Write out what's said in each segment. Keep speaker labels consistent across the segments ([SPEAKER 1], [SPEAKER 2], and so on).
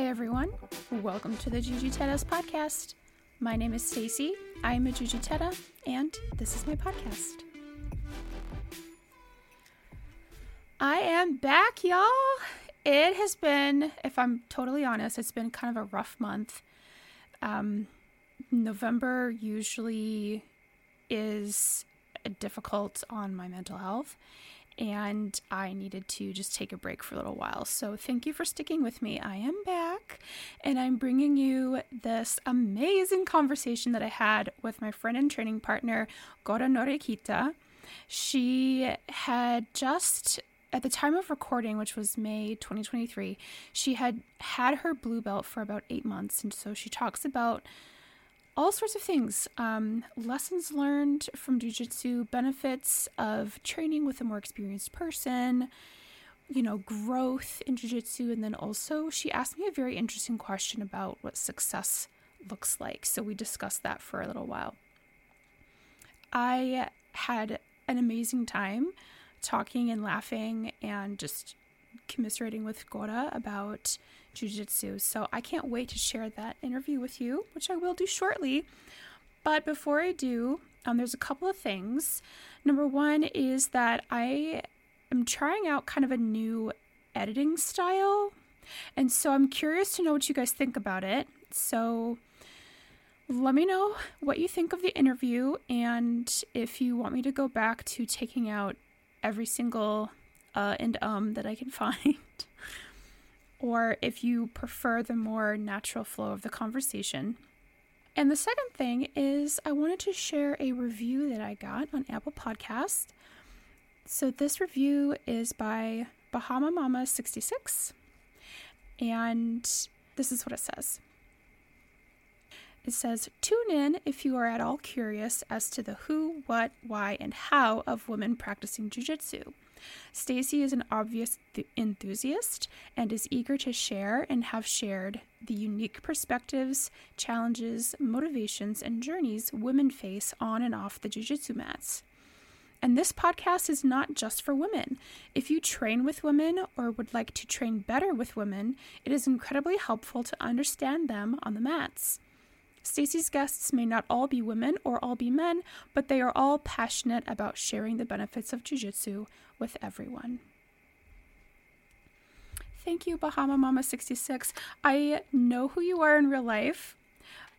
[SPEAKER 1] Hi everyone. Welcome to the Jujiteiras podcast. My name is Stacy. I am a Jujiteira and this is my podcast. I am back, y'all. It has been, if I'm totally honest, it's been kind of a rough month. Um, November usually is difficult on my mental health and I needed to just take a break for a little while. So, thank you for sticking with me. I am back and I'm bringing you this amazing conversation that I had with my friend and training partner, Guoda Noreikyte. She had just at the time of recording, which was May 2023, she had had her blue belt for about eight months. And so she talks about all sorts of things um, lessons learned from jujitsu, benefits of training with a more experienced person, you know, growth in jujitsu. And then also, she asked me a very interesting question about what success looks like. So we discussed that for a little while. I had an amazing time talking and laughing and just commiserating with Guoda about jiu-jitsu. So I can't wait to share that interview with you, which I will do shortly. But before I do, um, there's a couple of things. Number one is that I am trying out kind of a new editing style. And so I'm curious to know what you guys think about it. So let me know what you think of the interview and if you want me to go back to taking out every single uh and um that I can find or if you prefer the more natural flow of the conversation. And the second thing is, I wanted to share a review that I got on Apple Podcast. So this review is by Bahama Mama 66, and this is what it says. It says, Tune in if you are at all curious as to the who, what, why, and how of women practicing jujitsu. Stacy is an obvious th- enthusiast and is eager to share and have shared the unique perspectives, challenges, motivations, and journeys women face on and off the jiu-jitsu mats. And this podcast is not just for women. If you train with women or would like to train better with women, it is incredibly helpful to understand them on the mats. Stacy's guests may not all be women or all be men, but they are all passionate about sharing the benefits of jiu-jitsu with everyone. Thank you, Bahama Mama 66. I know who you are in real life,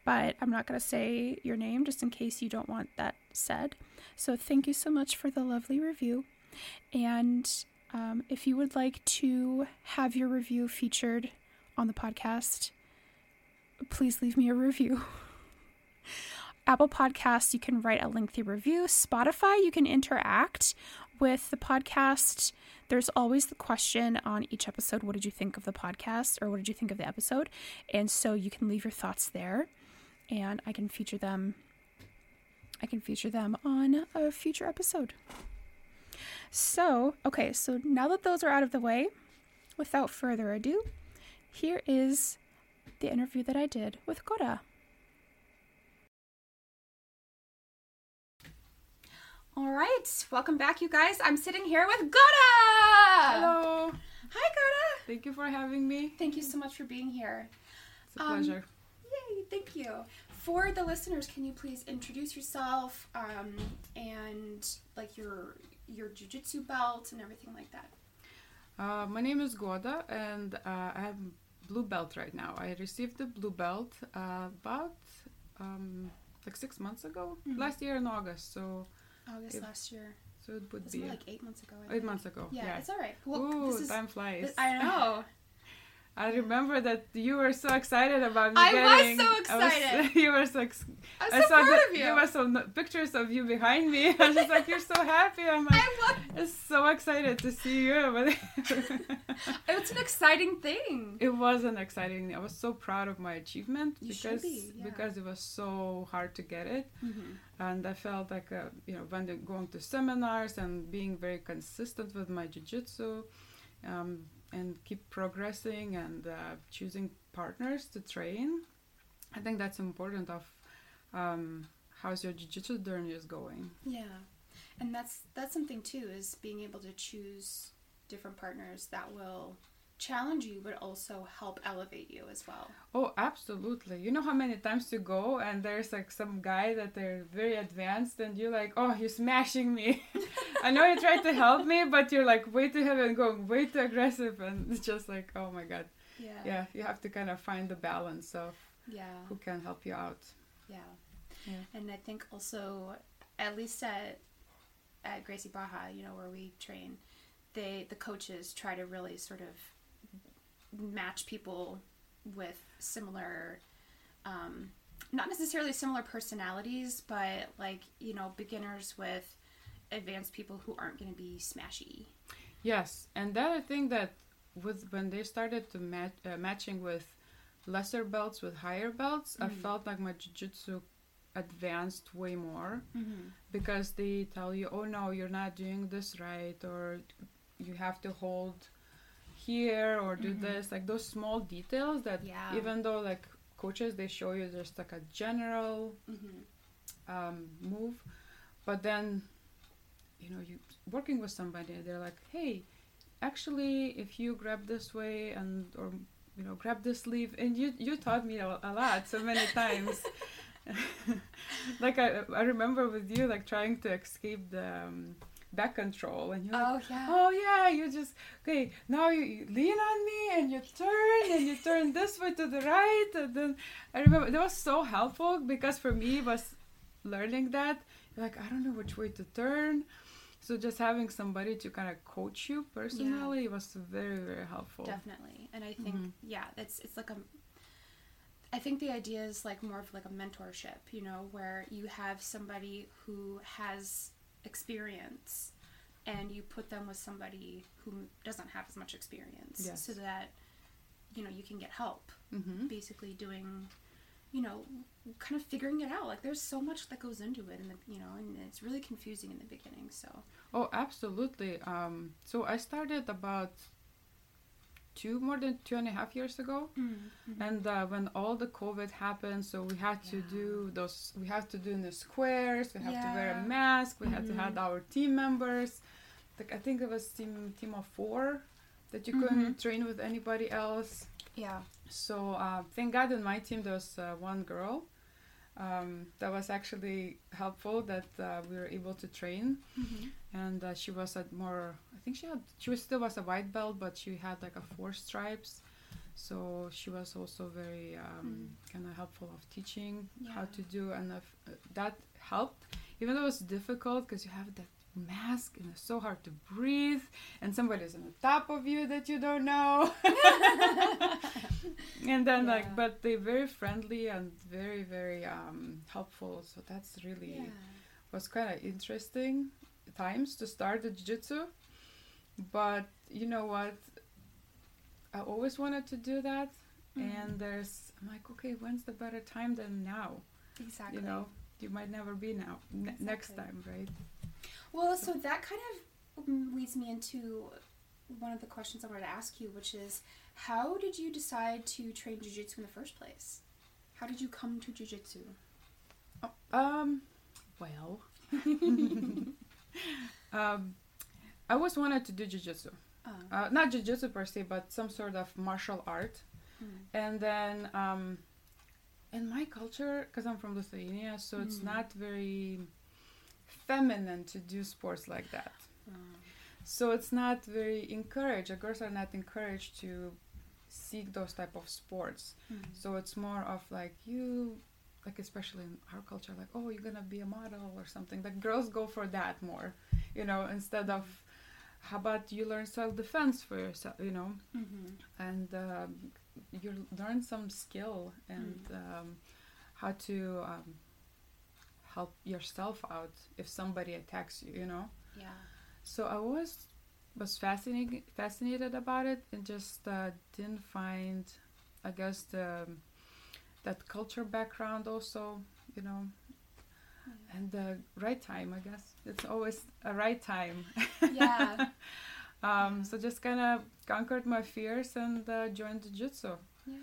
[SPEAKER 1] but I'm not going to say your name just in case you don't want that said. So thank you so much for the lovely review. And um, if you would like to have your review featured on the podcast, please leave me a review. Apple Podcasts, you can write a lengthy review. Spotify, you can interact with the podcast. There's always the question on each episode what did you think of the podcast or what did you think of the episode? And so you can leave your thoughts there and I can feature them I can feature them on a future episode. So, okay, so now that those are out of the way, without further ado, here is the interview that I did with Guoda. All right, welcome back, you guys. I'm sitting here with Guoda.
[SPEAKER 2] Hello.
[SPEAKER 1] Hi, Guoda.
[SPEAKER 2] Thank you for having me.
[SPEAKER 1] Thank you so much for being here.
[SPEAKER 2] It's a um, pleasure.
[SPEAKER 1] Yay, thank you. For the listeners, can you please introduce yourself um, and like your your jujitsu belt and everything like that?
[SPEAKER 2] Uh, my name is Guoda, and uh, I have blue belt right now. I received the blue belt uh, about um, like six months ago, mm-hmm. last year in August. So
[SPEAKER 1] August it, last year.
[SPEAKER 2] So it would
[SPEAKER 1] it's
[SPEAKER 2] be
[SPEAKER 1] like eight months ago.
[SPEAKER 2] eight months ago.
[SPEAKER 1] Yeah,
[SPEAKER 2] yeah,
[SPEAKER 1] it's all right.
[SPEAKER 2] Well, Ooh, is, time flies.
[SPEAKER 1] This, I know.
[SPEAKER 2] I remember that you were so excited about me
[SPEAKER 1] I
[SPEAKER 2] getting.
[SPEAKER 1] was so excited.
[SPEAKER 2] Was, you were so. Ex-
[SPEAKER 1] I'm so I saw proud
[SPEAKER 2] the,
[SPEAKER 1] of you.
[SPEAKER 2] There were some pictures of you behind me. I was just like, "You're so happy." I'm like,
[SPEAKER 1] I
[SPEAKER 2] was so excited to see you.
[SPEAKER 1] it's an exciting thing.
[SPEAKER 2] It was an exciting. I was so proud of my achievement
[SPEAKER 1] you
[SPEAKER 2] because
[SPEAKER 1] be, yeah.
[SPEAKER 2] because it was so hard to get it,
[SPEAKER 1] mm-hmm.
[SPEAKER 2] and I felt like uh, you know when going to seminars and being very consistent with my jujitsu. Um, and keep progressing and uh, choosing partners to train. I think that's important of um, how's your jiu-jitsu journey is going.
[SPEAKER 1] Yeah, and that's that's something too is being able to choose different partners that will challenge you but also help elevate you as well.
[SPEAKER 2] Oh, absolutely. You know how many times you go and there's like some guy that they're very advanced and you're like, oh, you're smashing me. I know you tried to help me, but you're like way too heavy and going way too aggressive. And it's just like, oh my God.
[SPEAKER 1] Yeah.
[SPEAKER 2] Yeah, you have to kind of find the balance of
[SPEAKER 1] Yeah.
[SPEAKER 2] who can help you out.
[SPEAKER 1] Yeah.
[SPEAKER 2] Yeah.
[SPEAKER 1] And I think also, at least at at Gracie Baja, you know, where we train, they the coaches try to really sort of match people with similar, um, not necessarily similar personalities, but like you know, beginners with advanced people who aren't going to be smashy.
[SPEAKER 2] Yes, and the other thing that with when they started to match uh, matching with lesser belts with higher belts, I
[SPEAKER 1] Mhm.
[SPEAKER 2] felt like my jiu-jitsu advanced way more
[SPEAKER 1] Mm-hmm.
[SPEAKER 2] because they tell you, "Oh no, you're not doing this right," or you have to hold here or do
[SPEAKER 1] Mhm.
[SPEAKER 2] this. Like those small details that
[SPEAKER 1] Yeah.
[SPEAKER 2] even though like coaches they show you just like a general
[SPEAKER 1] Mm-hmm.
[SPEAKER 2] um, move, but then you know you working with somebody they're like, hey, actually if you grab this way and or you know grab this sleeve and you you taught me a, a lot so many times. like I, I remember with you like trying to escape the um, back control and you're like,
[SPEAKER 1] Oh yeah.
[SPEAKER 2] oh yeah you just okay now you, you lean on me and you turn and you turn this way to the right and then i remember that was so helpful because for me it was learning that like i don't know which way to turn so just having somebody to kind of coach you personally was very very helpful
[SPEAKER 1] Definitely. And I think
[SPEAKER 2] Mhm.
[SPEAKER 1] yeah, it's it's like a I think the idea is like more of like a mentorship, you know, where you have somebody who has experience and you put them with somebody who doesn't have as much experience
[SPEAKER 2] Yes.
[SPEAKER 1] so that you know, you can get help
[SPEAKER 2] hmm
[SPEAKER 1] basically doing you know, kind of figuring it out. Like there's so much that goes into it and you know, and it's really confusing in the beginning. So,
[SPEAKER 2] oh absolutely um so i started about two more than two and a half years ago And uh, when all the COVID happened, so we had to
[SPEAKER 1] Yeah.
[SPEAKER 2] do those. We had to do in the squares. We have to wear a mask. We had to have our team members. Like I think it was team team of four that you couldn't train with anybody else.
[SPEAKER 1] yeah.
[SPEAKER 2] So uh, thank God in my team there was uh, one girl. Um, that was actually helpful that uh, we were able to train, and uh, she was at more. I think she had. She was still was a white belt, but she had like a four stripes. So she was also very um, kind of helpful of teaching how to do, and if, uh, that helped. Even though it was difficult because you have that mask and it's so hard to breathe, and somebody's on the top of you that you don't know. and then
[SPEAKER 1] Yeah.
[SPEAKER 2] like, but they're very friendly and very very um, helpful. So that's really
[SPEAKER 1] Yeah.
[SPEAKER 2] was kind of interesting times to start the jiu-jitsu but you know what i always wanted to do that
[SPEAKER 1] Mhm.
[SPEAKER 2] and there's i'm like okay when's the better time than now
[SPEAKER 1] Exactly.
[SPEAKER 2] you know you might never be now ne- next time right
[SPEAKER 1] Well, so that kind of mm, leads me into one of the questions I wanted to ask you, which is how did you decide to train jujitsu in the first place? How did you come to jujitsu?
[SPEAKER 2] um well um i always wanted to do jiu-jitsu
[SPEAKER 1] Uh,
[SPEAKER 2] uh, not jiu-jitsu per se but some sort of martial art
[SPEAKER 1] mm,
[SPEAKER 2] and then um, in my culture because i'm from lithuania so it's
[SPEAKER 1] Mm.
[SPEAKER 2] not very feminine to do sports like that.
[SPEAKER 1] Uh,
[SPEAKER 2] so it's not very encouraged. Girls are not encouraged to seek those type of sports.
[SPEAKER 1] Mm,
[SPEAKER 2] so it's more of like you like especially in our culture like oh you're gonna be a model or something. Like girls go for that more you know instead of how about you learn self-defense for yourself you know?
[SPEAKER 1] Mhm,
[SPEAKER 2] and um, you learn some skill and um, how to um, help yourself out if somebody attacks you you know
[SPEAKER 1] yeah.
[SPEAKER 2] so i was was fascinated fascinated about it and just uh, didn't find i guess the that culture background also you know and the right time i guess it's always a right time
[SPEAKER 1] Yeah.
[SPEAKER 2] um, so just kind of conquered my fears and uh, joined jiu-jitsu
[SPEAKER 1] Yeah.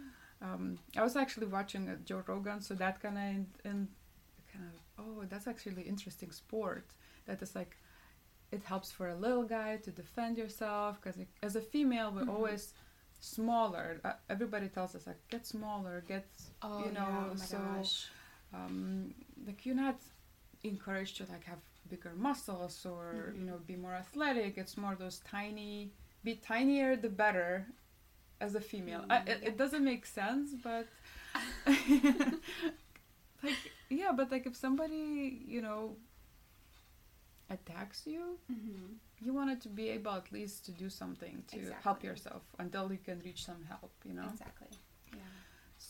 [SPEAKER 2] um, I was actually watching uh, Joe Rogan, so that kind of in, in kind of oh, that's actually interesting sport. That is like, it helps for a little guy to defend yourself because as a female we
[SPEAKER 1] Mhm.
[SPEAKER 2] always smaller. Uh, everybody tells us like get smaller, get
[SPEAKER 1] Oh,
[SPEAKER 2] you know.
[SPEAKER 1] yeah. Oh
[SPEAKER 2] so um, like you're not encouraged to like have bigger muscles or you
[SPEAKER 1] Mhm.
[SPEAKER 2] know be more athletic. It's more those tiny. Be tinier, the better. As a female, I,
[SPEAKER 1] Mm,
[SPEAKER 2] it,
[SPEAKER 1] yeah.
[SPEAKER 2] it doesn't make sense, but like yeah, but like if somebody you know attacks you,
[SPEAKER 1] Mm-hmm.
[SPEAKER 2] you wanted to be able at least to do something to help yourself until you can reach some help you know
[SPEAKER 1] Exactly. Yeah.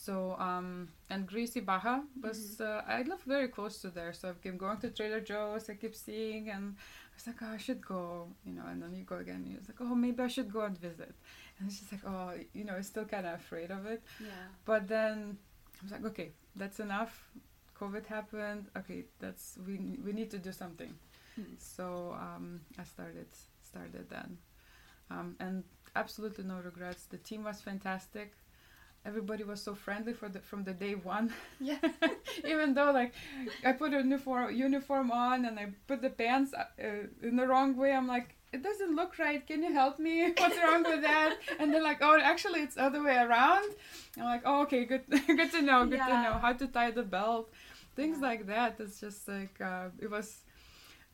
[SPEAKER 2] so um and Gracie Baja was uh, I live very close to there so I've been going to Trader Joe's I keep seeing and I was like oh I should go you know and then you go again and you're like oh maybe I should go and visit and it's just like oh you know I'm still kind of afraid of it
[SPEAKER 1] Yeah.
[SPEAKER 2] but then I was like okay that's enough COVID happened okay that's we we need to do something
[SPEAKER 1] Mm.
[SPEAKER 2] so um, I started started then, um, and absolutely no regrets. The team was fantastic. Everybody was so friendly for the from the day one.
[SPEAKER 1] Yeah.
[SPEAKER 2] Even though like I put a uniform uniform on and I put the pants uh, in the wrong way, I'm like. It doesn't look right. Can you help me? What's wrong with that? And they're like, "Oh, actually, it's the other way around." I'm like, "Oh, okay, good, good to know. Good to know how to tie the belt, things
[SPEAKER 1] Yeah.
[SPEAKER 2] like that." It's just like uh, it was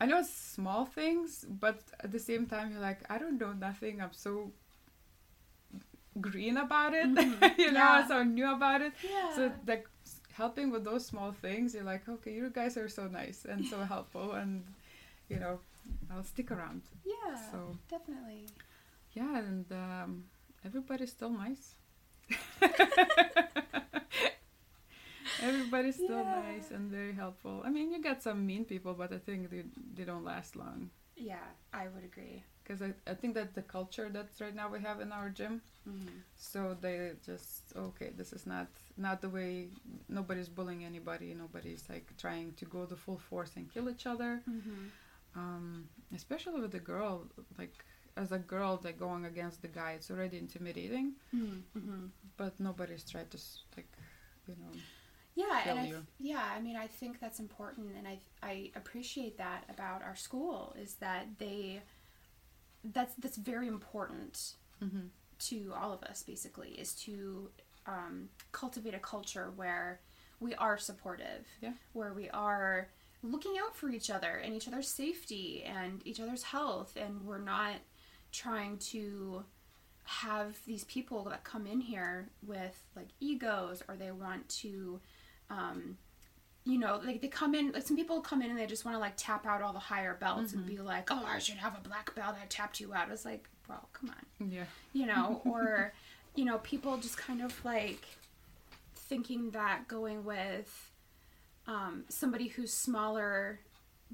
[SPEAKER 2] I know it's small things, but at the same time, you're like, I don't know nothing. I'm so green about it,
[SPEAKER 1] Mhm.
[SPEAKER 2] you know,
[SPEAKER 1] Yeah.
[SPEAKER 2] so new about it.
[SPEAKER 1] Yeah.
[SPEAKER 2] So like helping with those small things, you're like, okay, you guys are so nice and so helpful, and you know, I'll stick around.
[SPEAKER 1] yeah.
[SPEAKER 2] So
[SPEAKER 1] definitely.
[SPEAKER 2] yeah, and um, everybody's still nice. Everybody's still
[SPEAKER 1] Yeah.
[SPEAKER 2] nice and very helpful. I mean, you get some mean people, but I think they, they don't last long.
[SPEAKER 1] Yeah, I would agree.
[SPEAKER 2] because I, I think that the culture that right now we have in our gym
[SPEAKER 1] Mm-hmm.
[SPEAKER 2] so they just okay this is not not the way nobody's bullying anybody nobody's like trying to go the full force and kill each other
[SPEAKER 1] Mm-hmm.
[SPEAKER 2] um, especially with the girl like as a girl like going against the guy it's already intimidating
[SPEAKER 1] Mm-hmm.
[SPEAKER 2] but nobody's tried to like you know
[SPEAKER 1] Yeah, and I, th- yeah, I mean, I think that's important, and I I appreciate that about our school is that they that's that's very important
[SPEAKER 2] mm-hmm.
[SPEAKER 1] to all of us basically is to um, cultivate a culture where we are supportive
[SPEAKER 2] Yeah.
[SPEAKER 1] where we are looking out for each other and each other's safety and each other's health and we're not trying to have these people that come in here with like egos or they want to um, you know, like they come in, like some people come in and they just want to like tap out all the higher belts and be like, oh, I should have a black belt. I tapped you out. It's like, bro, come on
[SPEAKER 2] yeah
[SPEAKER 1] you know, or you know, people just kind of like thinking that going with um, somebody who's smaller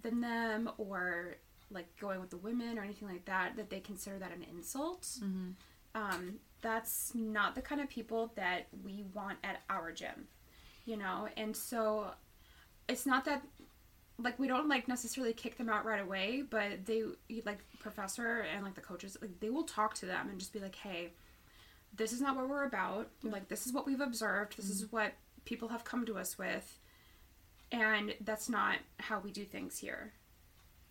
[SPEAKER 1] than them, or like going with the women or anything like that, that they consider that an insult.
[SPEAKER 2] mm-hmm.
[SPEAKER 1] Um, that's not the kind of people that we want at our gym, you know, and so it's not that like we don't like necessarily kick them out right away but they like professor and like the coaches like they will talk to them and just be like hey this is not what we're about. Like this is what we've observed. This is what people have come to us with. And that's not how we do things here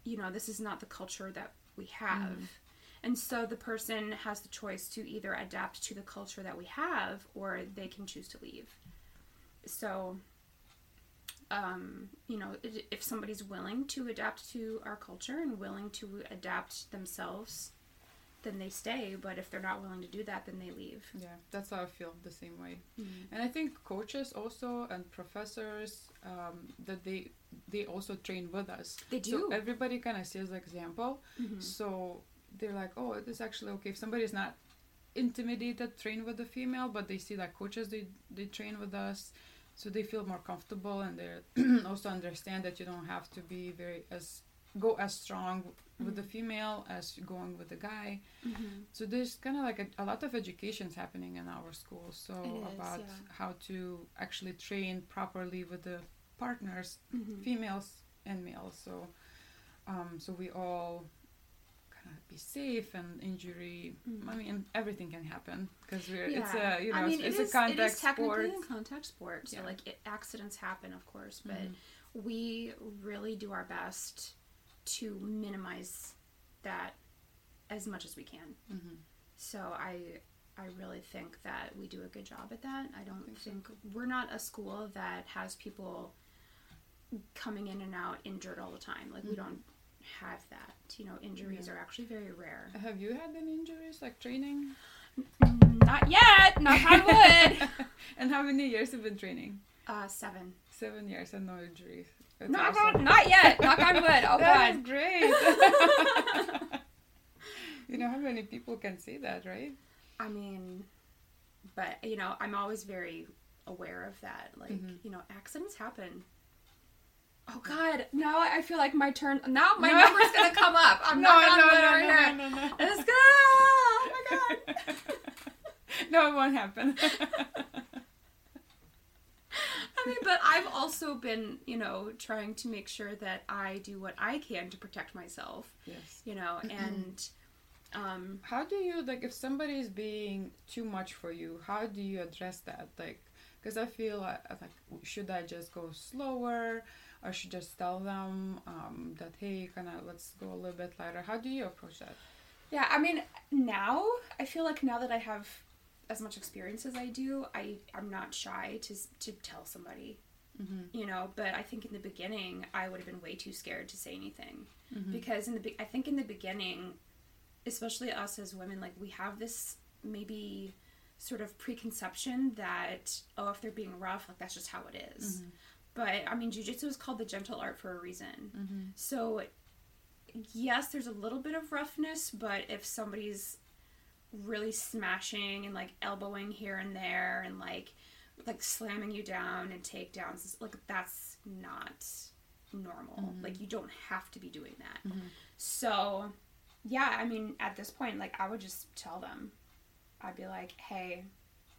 [SPEAKER 1] you know this is not the culture that we have. And so the person has the choice to either adapt to the culture that we have or they can choose to leave. So um, you know, if somebody's willing to adapt to our culture and willing to adapt themselves, then they stay. But if they're not willing to do that, then they leave.
[SPEAKER 2] yeah that's how i feel the same way. And i think coaches also and professors um, that they they also train with us
[SPEAKER 1] They
[SPEAKER 2] so
[SPEAKER 1] do.
[SPEAKER 2] everybody kind of sees the example
[SPEAKER 1] Mhm.
[SPEAKER 2] so they're like oh it is actually okay if somebody's not intimidated train with the female but they see that coaches they they train with us so they feel more comfortable and they also understand that you don't have to be very as go as strong with the female as going with the guy
[SPEAKER 1] Mm-hmm.
[SPEAKER 2] so there's kind of like a, a lot of education's happening in our school so
[SPEAKER 1] It is,
[SPEAKER 2] about
[SPEAKER 1] yeah.
[SPEAKER 2] how to actually train properly with the partners
[SPEAKER 1] Mm-hmm.
[SPEAKER 2] females and males so um, so we all kind of be safe and injury
[SPEAKER 1] Mhm.
[SPEAKER 2] i mean everything can happen because we're it's
[SPEAKER 1] Yeah.
[SPEAKER 2] a you know
[SPEAKER 1] I mean,
[SPEAKER 2] it's,
[SPEAKER 1] it
[SPEAKER 2] it's a contact
[SPEAKER 1] it is technically
[SPEAKER 2] sport
[SPEAKER 1] a contact sport. So
[SPEAKER 2] Yeah.
[SPEAKER 1] like it, accidents happen, of course, but
[SPEAKER 2] Mhm.
[SPEAKER 1] we really do our best to minimize that as much as we can.
[SPEAKER 2] Mhm.
[SPEAKER 1] So I I really think that we do a good job at that. I don't
[SPEAKER 2] think
[SPEAKER 1] we're not a school that has people coming in and out injured all the time. Like we
[SPEAKER 2] Mhm.
[SPEAKER 1] don't have that. You know, injuries
[SPEAKER 2] Yeah.
[SPEAKER 1] are actually very rare.
[SPEAKER 2] Have you had any injuries, like training?
[SPEAKER 1] Not yet. Not on would.
[SPEAKER 2] and how many years have you been training?
[SPEAKER 1] Uh, seven.
[SPEAKER 2] Seven years and no injuries. That's
[SPEAKER 1] Knock
[SPEAKER 2] awesome.
[SPEAKER 1] on, not yet. Knock on wood. Oh
[SPEAKER 2] That
[SPEAKER 1] God.
[SPEAKER 2] great. you know how many people can say that, right?
[SPEAKER 1] I mean, but you know, I'm always very aware of that. Like,
[SPEAKER 2] Mhm.
[SPEAKER 1] you know, accidents happen. Oh God! Now I feel like my turn. Now my
[SPEAKER 2] No.
[SPEAKER 1] number's gonna come up. I'm not on wood over here.
[SPEAKER 2] no, no.
[SPEAKER 1] It's gonna. Oh my God!
[SPEAKER 2] no, it won't happen.
[SPEAKER 1] I mean, but I've also been, you know, trying to make sure that I do what I can to protect myself.
[SPEAKER 2] yes.
[SPEAKER 1] You know, and um,
[SPEAKER 2] How do you like if somebody is being too much for you? How do you address that? Like, because I feel like, like should I just go slower, or should just tell them um, that hey, kind of let's go a little bit lighter? How do you approach that?
[SPEAKER 1] Yeah, I mean, now I feel like now that I have as much experience as I do, I I'm not shy to to tell somebody,
[SPEAKER 2] Mm-hmm.
[SPEAKER 1] you know. But I think in the beginning, I would have been way too scared to say anything
[SPEAKER 2] Mhm.
[SPEAKER 1] because in the I think in the beginning, especially us as women, like we have this maybe sort of preconception that oh, if they're being rough, like that's just how it is.
[SPEAKER 2] Mhm.
[SPEAKER 1] But I mean, jujitsu is called the gentle art for a reason.
[SPEAKER 2] Mm-hmm.
[SPEAKER 1] So, yes, there's a little bit of roughness, but if somebody's really smashing and like elbowing here and there and like like slamming you down and takedowns, like that's not normal.
[SPEAKER 2] Mhm.
[SPEAKER 1] Like you don't have to be doing that.
[SPEAKER 2] Mhm.
[SPEAKER 1] So, yeah, I mean, at this point, like I would just tell them, I'd be like, hey,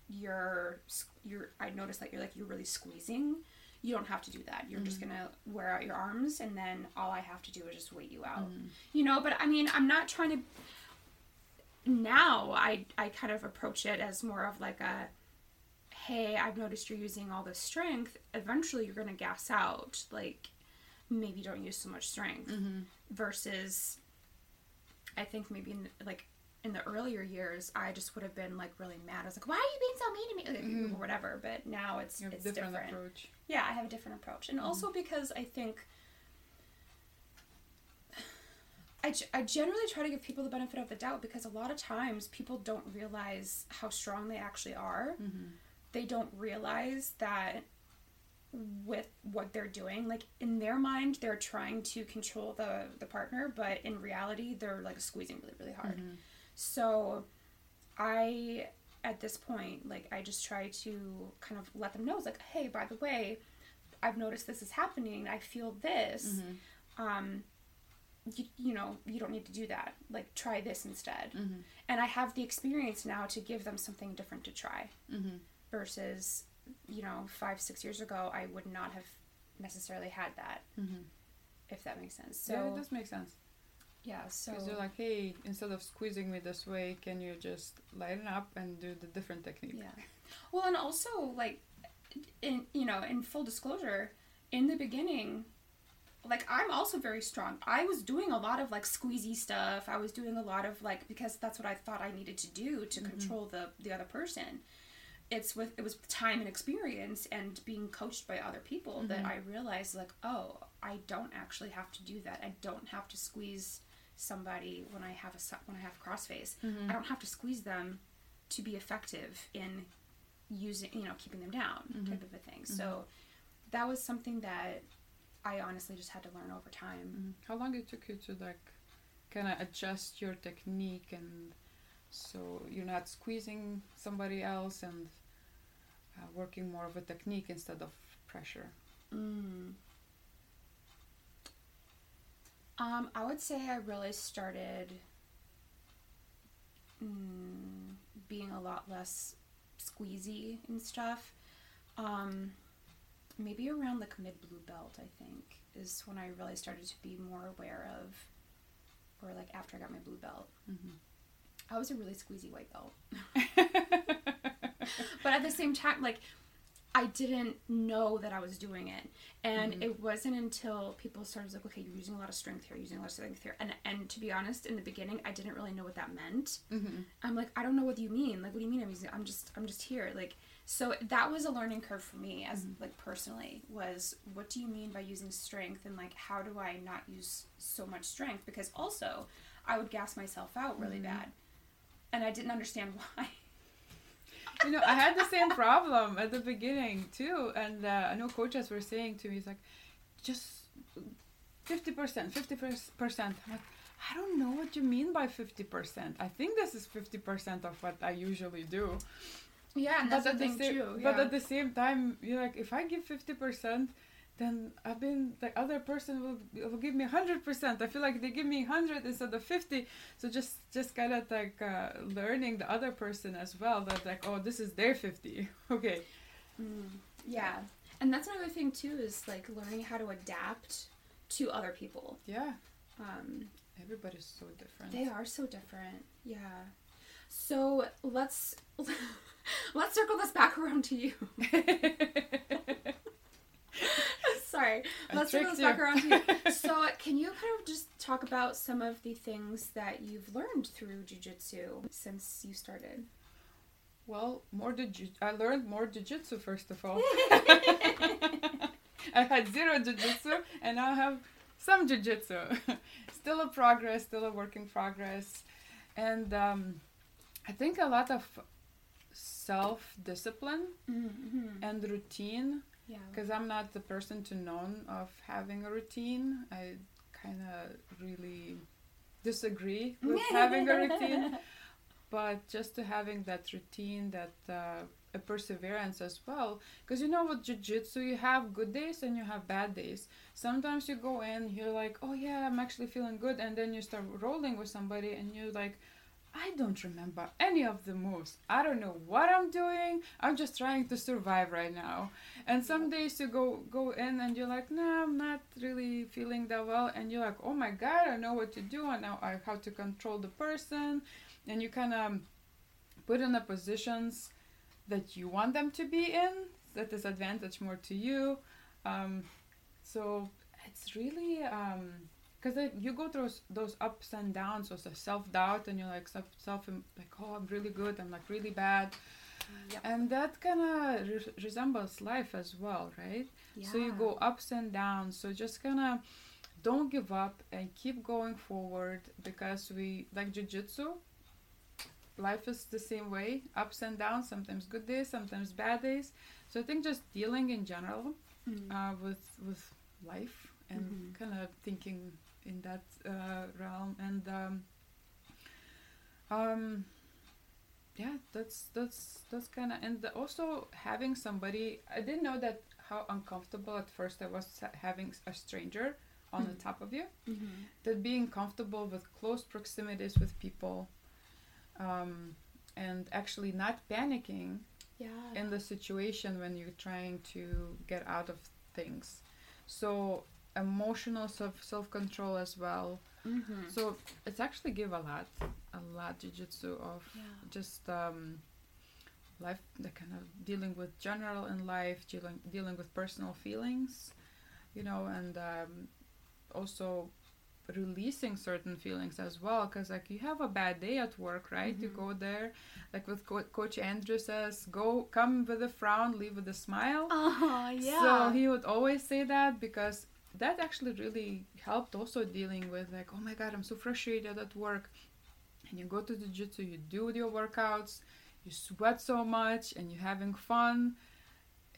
[SPEAKER 1] you're you're. I noticed that you're like you're really squeezing. You don't have to do that. You're just gonna wear out your arms, and then all I have to do is just wait you out.
[SPEAKER 2] Mhm.
[SPEAKER 1] You know, but I mean, I'm not trying to. Now, I I kind of approach it as more of like a, hey, I've noticed you're using all this strength. Eventually, you're gonna gas out. Like, maybe don't use so much strength
[SPEAKER 2] Mm-hmm.
[SPEAKER 1] versus I think maybe in like in the earlier years I just would have been like really mad. I was like, why are you being so mean to me? Like,
[SPEAKER 2] Mhm.
[SPEAKER 1] or whatever. But now it's it's
[SPEAKER 2] different,
[SPEAKER 1] different.
[SPEAKER 2] approach.
[SPEAKER 1] Yeah, I have a different approach, and also because I think. I, I generally try to give people the benefit of the doubt because a lot of times people don't realize how strong they actually are.
[SPEAKER 2] Mm-hmm.
[SPEAKER 1] They don't realize that with what they're doing like in their mind they're trying to control the the partner but in reality they're like squeezing really really hard
[SPEAKER 2] Mm-hmm.
[SPEAKER 1] so i at this point like i just try to kind of let them know it's like hey by the way i've noticed this is happening i feel this
[SPEAKER 2] Mm-hmm.
[SPEAKER 1] um you, you know you don't need to do that like try this instead
[SPEAKER 2] Mm-hmm.
[SPEAKER 1] and i have the experience now to give them something different to try
[SPEAKER 2] Mm-hmm.
[SPEAKER 1] versus you know five six years ago i would not have necessarily had that
[SPEAKER 2] Mm-hmm.
[SPEAKER 1] if that makes sense
[SPEAKER 2] yeah, it does make sense.
[SPEAKER 1] yeah so
[SPEAKER 2] Because they're like, hey, instead of squeezing me this way, can you just lighten up and do the different technique?
[SPEAKER 1] yeah well and also like in you know in full disclosure in the beginning like i'm also very strong i was doing a lot of like squeezy stuff i was doing a lot of like because that's what i thought i needed to do to
[SPEAKER 2] Mhm.
[SPEAKER 1] control the the other person it's with it was time and experience and being coached by other people that
[SPEAKER 2] Mhm.
[SPEAKER 1] i realized like oh i don't actually have to do that i don't have to squeeze somebody when i have a when i have crossface
[SPEAKER 2] Mm-hmm.
[SPEAKER 1] I don't have to squeeze them to be effective in using, you know, keeping them down,
[SPEAKER 2] Mhm.
[SPEAKER 1] type of a thing. So that was something that I honestly just had to learn over time.
[SPEAKER 2] Mhm. How long it took you to like kind of adjust your technique and so you're not squeezing somebody else and uh, working more of a technique instead of pressure?
[SPEAKER 1] Mm. Um, I would say I really started mm, being a lot less squeezy and stuff. Um, maybe around like mid blue belt, I think, is when I really started to be more aware of, or like after I got my blue belt.
[SPEAKER 2] Mm-hmm.
[SPEAKER 1] I was a really squeezy white belt. but at the same time, like I didn't know that I was doing it. And
[SPEAKER 2] Mhm.
[SPEAKER 1] it wasn't until people started like, okay, you're using a lot of strength here, using a lot of strength here. And and to be honest, in the beginning, I didn't really know what that meant.
[SPEAKER 2] Mm-hmm.
[SPEAKER 1] I'm like, I don't know what you mean. Like, what do you mean I'm using? I'm just, I'm just here. Like, so that was a learning curve for me, as
[SPEAKER 2] Mhm.
[SPEAKER 1] like personally, was what do you mean by using strength, and like, how do I not use so much strength? Because also, I would gas myself out really
[SPEAKER 2] Mhm.
[SPEAKER 1] bad, and I didn't understand why.
[SPEAKER 2] you know, I had the same problem at the beginning too, and uh, I know coaches were saying to me, "It's like, just fifty percent, fifty percent." I'm like, I don't know what you mean by fifty percent. I think this is fifty percent of what I usually do.
[SPEAKER 1] Yeah, and that's
[SPEAKER 2] but
[SPEAKER 1] the
[SPEAKER 2] at
[SPEAKER 1] thing
[SPEAKER 2] the same,
[SPEAKER 1] too.
[SPEAKER 2] but at the same time, you're like, if I give fifty percent, then I've been the other person will will give me hundred percent. I feel like they give me hundred instead of fifty. So just just kind of like uh, learning the other person as well. That like, oh, this is their fifty. okay.
[SPEAKER 1] Mm, yeah, and that's another thing too is like learning how to adapt to other people.
[SPEAKER 2] Yeah.
[SPEAKER 1] Um,
[SPEAKER 2] Everybody's so different.
[SPEAKER 1] They are so different. Yeah. So let's let's circle this back around to you. Sorry.
[SPEAKER 2] I
[SPEAKER 1] Let's circle this back around to you. So can you kind of just talk about some of the things that you've learned through jujitsu since you started?
[SPEAKER 2] well, more jiu- I learned more jujitsu first of all. I had zero jujitsu, and now I have some jujitsu. still a progress, still a work in progress, and um, I think a lot of self discipline
[SPEAKER 1] mm-hmm.
[SPEAKER 2] and routine
[SPEAKER 1] Yeah.
[SPEAKER 2] because I'm not the person to known of having a routine. I kind of really disagree with having a routine, but just to having that routine, that uh, a perseverance as well. Because you know with jiu-jitsu, you have good days and you have bad days. Sometimes you go in, you're like, oh yeah, I'm actually feeling good, and then you start rolling with somebody, and you're like. I don't remember any of the moves. I don't know what I'm doing. I'm just trying to survive right now. And some days you go go in and you're like, no, I'm not really feeling that well. And you're like, oh my god, I know what to do. I know I, how to control the person. And you kind of put in the positions that you want them to be in. That is advantage more to you. Um, so it's really because like you go through those, ups and downs, those self doubt, and you're like self self like, oh, I'm really good. I'm like really bad.
[SPEAKER 1] Yep.
[SPEAKER 2] And that kind of re- resembles life as well, right? yeah. So you go ups and downs. So just kind of don't give up and keep going forward because we like jujitsu. Life is the same way, ups and downs. Sometimes good days, sometimes bad days. So I think just dealing in general
[SPEAKER 1] Mm.
[SPEAKER 2] uh, with with life and
[SPEAKER 1] Mhm.
[SPEAKER 2] kind of thinking in that uh, realm and um, um, yeah, that's that's that's kind of and also having somebody. I didn't know that how uncomfortable at first I was having a stranger on the
[SPEAKER 1] Mhm.
[SPEAKER 2] top of you.
[SPEAKER 1] Mhm.
[SPEAKER 2] That being comfortable with close proximities with people, um, and actually not panicking
[SPEAKER 1] Yeah.
[SPEAKER 2] in the situation when you're trying to get out of things. So emotional self self control as well.
[SPEAKER 1] Mhm.
[SPEAKER 2] So it's actually give a lot, a lot jujitsu of
[SPEAKER 1] Yeah.
[SPEAKER 2] just um, life, the kind of dealing with general in life, dealing dealing with personal feelings, you know, and um, also releasing certain feelings as well because like you have a bad day at work right you
[SPEAKER 1] Mhm.
[SPEAKER 2] go there like with Co- coach andrew says go come with a frown leave with a smile
[SPEAKER 1] Oh yeah.
[SPEAKER 2] so he would always say that because that actually really helped also dealing with like, oh my god, I'm so frustrated at work. And you go to the jiu-jitsu, you do your workouts, you sweat so much, and you're having fun.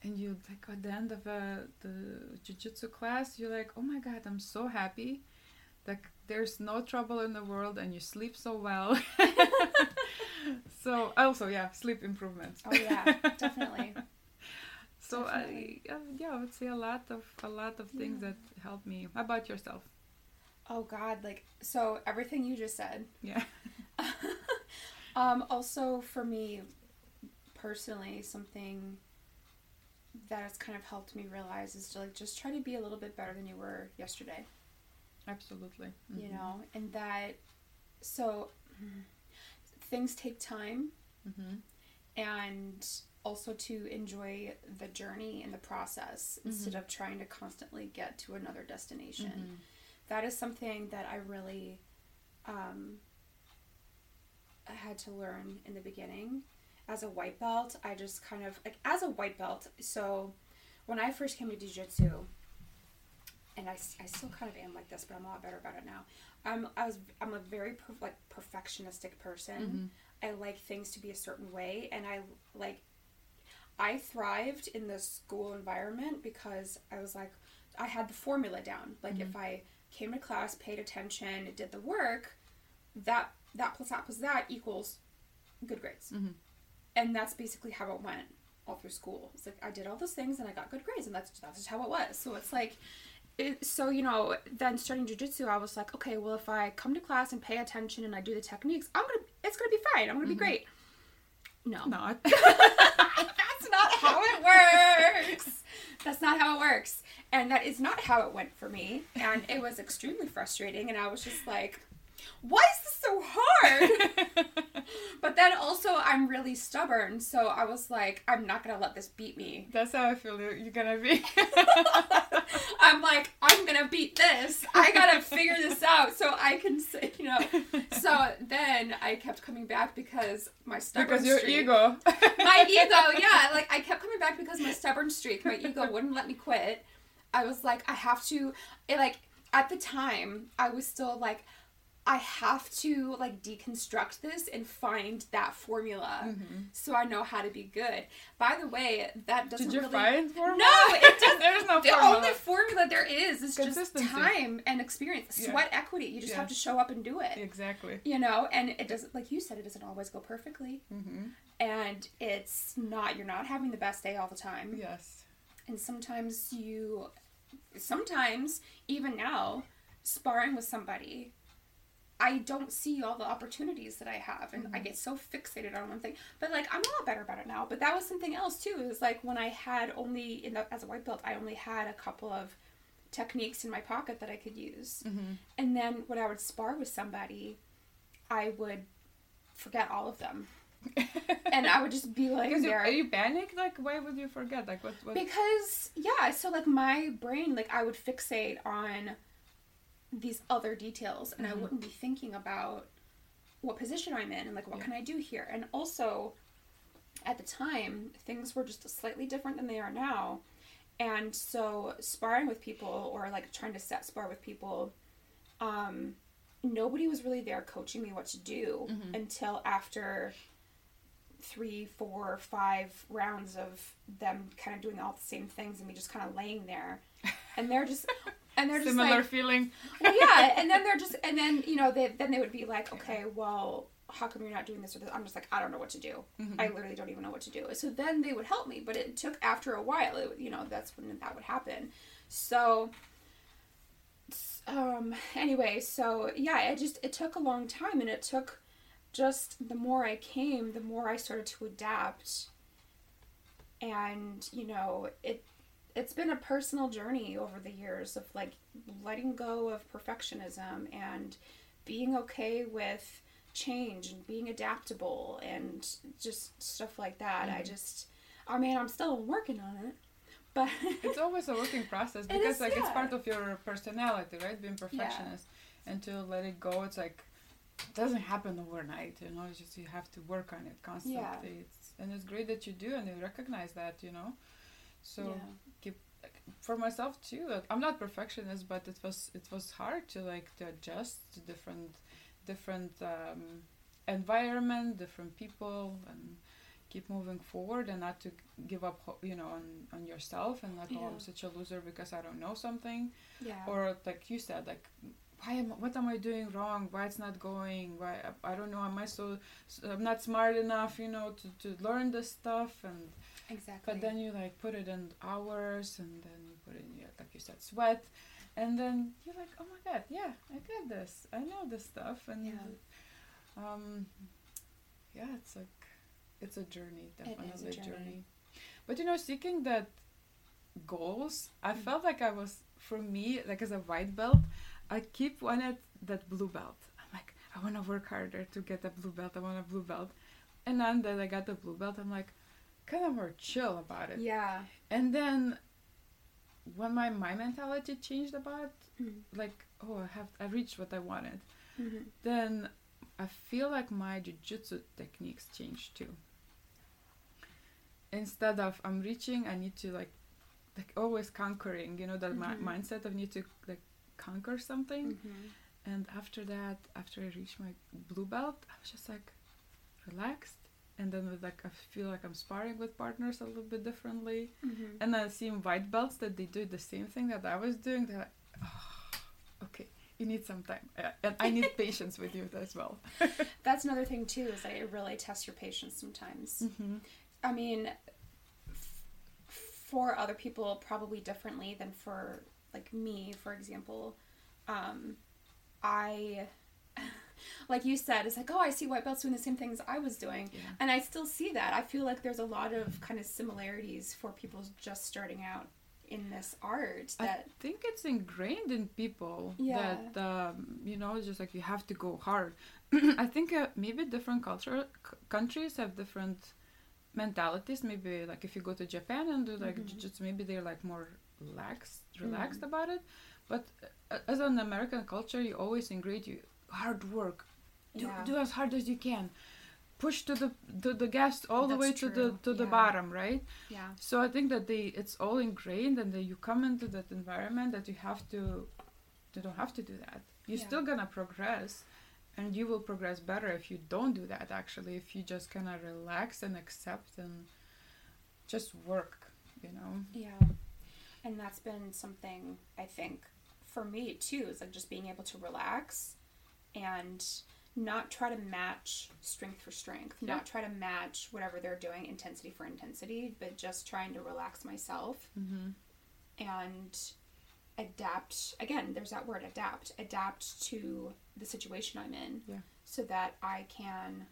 [SPEAKER 2] And you like at the end of uh, the jiu-jitsu class, you're like, oh my god, I'm so happy. Like there's no trouble in the world, and you sleep so well. so also yeah, sleep improvements.
[SPEAKER 1] oh yeah, definitely.
[SPEAKER 2] So I, uh, yeah, I would say a lot of a lot of things
[SPEAKER 1] Yeah.
[SPEAKER 2] that help me. How about yourself?
[SPEAKER 1] Oh God, like so everything you just said.
[SPEAKER 2] Yeah.
[SPEAKER 1] um, also for me personally, something that has kind of helped me realize is to like just try to be a little bit better than you were yesterday.
[SPEAKER 2] Absolutely.
[SPEAKER 1] You know, and that so things take time
[SPEAKER 2] hmm
[SPEAKER 1] and also to enjoy the journey and the process mm-hmm. instead of trying to constantly get to another destination. Mm-hmm. That is something that I really um, had to learn in the beginning. As a white belt, I just kind of like as a white belt. So when I first came to jiu-jitsu, and I still kind of am like this, but I'm a lot better about it now. I'm I was I'm a very per, like perfectionistic person. Mm-hmm. I like things to be a certain way, and I like I thrived in the school environment because I was like I had the formula down. Like if mm-hmm. I came to class, paid attention, did the work, that that plus that plus that equals good grades. Mm-hmm. And that's basically how it went all through school. It's like I did all those things and I got good grades, and that's that's just how it was. So it's like, it, so you know, then starting jujitsu, I was like, okay, well, if I come to class and pay attention and I do the techniques, I'm gonna, it's gonna be fine. I'm gonna be mm-hmm. great. No,
[SPEAKER 2] Not.
[SPEAKER 1] that's not how it works. That's not how it works. And that is not how it went for me. And it was extremely frustrating. And I was just like, why is this so hard? but then also, I'm really stubborn. So I was like, I'm not to let this beat me.
[SPEAKER 2] That's how I feel you're, gonna be.
[SPEAKER 1] I'm like, I'm to beat this. I got to figure this out so I can, say, you know. So then I kept coming back because my stubborn
[SPEAKER 2] because your
[SPEAKER 1] streak-
[SPEAKER 2] ego.
[SPEAKER 1] my ego, yeah, like I kept coming back because my stubborn streak, my ego wouldn't let me quit. I was like, I have to, it, like at the time, I was still like, I have to like deconstruct this and find that formula so I know how to be good. By the way, that doesn't
[SPEAKER 2] Did you
[SPEAKER 1] really.
[SPEAKER 2] find formula?
[SPEAKER 1] No, it doesn't.
[SPEAKER 2] There's no formula.
[SPEAKER 1] The only formula there is is just time and experience,
[SPEAKER 2] Yeah.
[SPEAKER 1] sweat equity. You just
[SPEAKER 2] Yeah.
[SPEAKER 1] have to show up and do it
[SPEAKER 2] Exactly.
[SPEAKER 1] you know and it doesn't like you said it doesn't always go perfectly
[SPEAKER 2] hmm
[SPEAKER 1] and it's not you're not having the best day all the time
[SPEAKER 2] Yes.
[SPEAKER 1] and sometimes you sometimes even now sparring with somebody i don't see all the opportunities that i have and i get so fixated on one thing but like i'm a lot better about it now but that was something else too it was like when i had only in the, as a white belt i only had a couple of techniques in my pocket that i could use
[SPEAKER 2] hmm
[SPEAKER 1] and then when I would spar with somebody, I would forget all of them. and I would just be like
[SPEAKER 2] you, are you panicked? Like, why would you forget? Like, what? what?
[SPEAKER 1] because yeah, so like my brain, like I would fixate on these other details and I
[SPEAKER 2] Mhm.
[SPEAKER 1] wouldn't be thinking about what position I'm in and like what
[SPEAKER 2] Yeah.
[SPEAKER 1] can I do here. And also at the time, things were just slightly different than they are now. And so sparring with people or like trying to set spar with people, um, nobody was really there coaching me what to do
[SPEAKER 2] Mhm.
[SPEAKER 1] until after three, four, five rounds of them kind of doing all the same things and me just kind of laying there. And they're just and they're just
[SPEAKER 2] Similar
[SPEAKER 1] like
[SPEAKER 2] feeling.
[SPEAKER 1] well, yeah, and then they're just, and then you know, they then they would be like, okay, well, how come you're not doing this or this? I'm just like, I don't know what to do.
[SPEAKER 2] Mhm.
[SPEAKER 1] I literally don't even know what to do. So then they would help me, but it took after a while. It, you know, that's when that would happen. So, um, anyway, so yeah, it just it took a long time, and it took just the more I came, the more I started to adapt, and you know, it it's been a personal journey over the years of like letting go of perfectionism and being okay with change and being adaptable and just stuff like that. I
[SPEAKER 2] Mhm.
[SPEAKER 1] just, I mean, I'm still working on it, but
[SPEAKER 2] It's always a working process because
[SPEAKER 1] is,
[SPEAKER 2] like it's part of your personality, right? Being perfectionist, and to let it go, it's like it doesn't happen overnight. You know, it's just you have to work on it constantly. It's, and it's great that you do and you recognize that. You know, so
[SPEAKER 1] yeah.
[SPEAKER 2] For myself too like i'm not perfectionist but it was it was hard to like to adjust to different different um, environment different people and keep moving forward and not to give up you know on, on yourself and like oh i'm such a loser because i don't know something.
[SPEAKER 1] Yeah.
[SPEAKER 2] or like you said like why am what am i doing wrong? Why it's not going? Why i, I don't know am i so so i'm not smart enough you know to, to learn this stuff? And
[SPEAKER 1] exactly.
[SPEAKER 2] but then you like put it in hours and then you put in yeah, like you said sweat and then you're like oh my god yeah i got this i know this stuff and
[SPEAKER 1] Yeah.
[SPEAKER 2] um yeah it's like it's a journey definitely
[SPEAKER 1] a
[SPEAKER 2] a journey.
[SPEAKER 1] journey.
[SPEAKER 2] but you know seeking that goals i
[SPEAKER 1] Mm.
[SPEAKER 2] felt like i was for me like as a white belt i keep wanted that blue belt i'm like i want to work harder to get a blue belt i want a blue belt and then that i got the blue belt i'm like kind of more chill about it.
[SPEAKER 1] Yeah.
[SPEAKER 2] And then when my my mentality changed about
[SPEAKER 1] Mhm.
[SPEAKER 2] like oh I have I reached what I wanted,
[SPEAKER 1] Mhm.
[SPEAKER 2] then I feel like my jujitsu techniques changed too. Instead of I'm reaching, I need to like like always conquering, you know, that mi-
[SPEAKER 1] Mhm.
[SPEAKER 2] mindset of need to like conquer something.
[SPEAKER 1] Mhm.
[SPEAKER 2] And after that, after I reached my blue belt, I was just like relaxed. And then with like I feel like I'm sparring with partners a little bit differently.
[SPEAKER 1] Mhm.
[SPEAKER 2] And then seeing white belts that they do the same thing that I was doing, they're like, oh, okay, you need some time, Uh, and I need patience with you as well.
[SPEAKER 1] That's another thing too is that it really tests your patience sometimes.
[SPEAKER 2] Mm-hmm.
[SPEAKER 1] I mean, f- for other people, probably differently than for like me, for example. Um, I, like you said, it's like, oh, I see white belts doing the same things I was doing,
[SPEAKER 2] Yeah.
[SPEAKER 1] and I still see that. I feel like there's a lot of kind of similarities for people just starting out in this art.
[SPEAKER 2] I
[SPEAKER 1] That
[SPEAKER 2] think it's ingrained in people
[SPEAKER 1] Yeah.
[SPEAKER 2] that um, you know, it's just like you have to go hard. I think uh, maybe different culture c- countries have different mentalities. Maybe like if you go to Japan and do like
[SPEAKER 1] Mhm.
[SPEAKER 2] jujitsu, maybe they're like more relaxed, relaxed
[SPEAKER 1] Mhm.
[SPEAKER 2] about it. But uh, as an American culture, you always ingrain you hard work. Do,
[SPEAKER 1] Yeah.
[SPEAKER 2] do as hard as you can. Push to the to the gas all the
[SPEAKER 1] That's
[SPEAKER 2] way to the
[SPEAKER 1] true,
[SPEAKER 2] to the bottom, right?
[SPEAKER 1] yeah,
[SPEAKER 2] So I think that they it's all ingrained and that you come into that environment that you have to you don't have to do that. You're
[SPEAKER 1] Yeah.
[SPEAKER 2] still gonna progress and you will progress better if you don't do that actually, if you just kinda relax and accept and just work, you know.
[SPEAKER 1] yeah, and that's been something I think for me too is like just being able to relax and not try to match strength for strength,
[SPEAKER 2] Yeah.
[SPEAKER 1] not try to match whatever they're doing intensity for intensity, but just trying to relax myself
[SPEAKER 2] Mm-hmm.
[SPEAKER 1] and adapt again there's that word adapt adapt to the situation i'm in
[SPEAKER 2] Yeah.
[SPEAKER 1] so that i can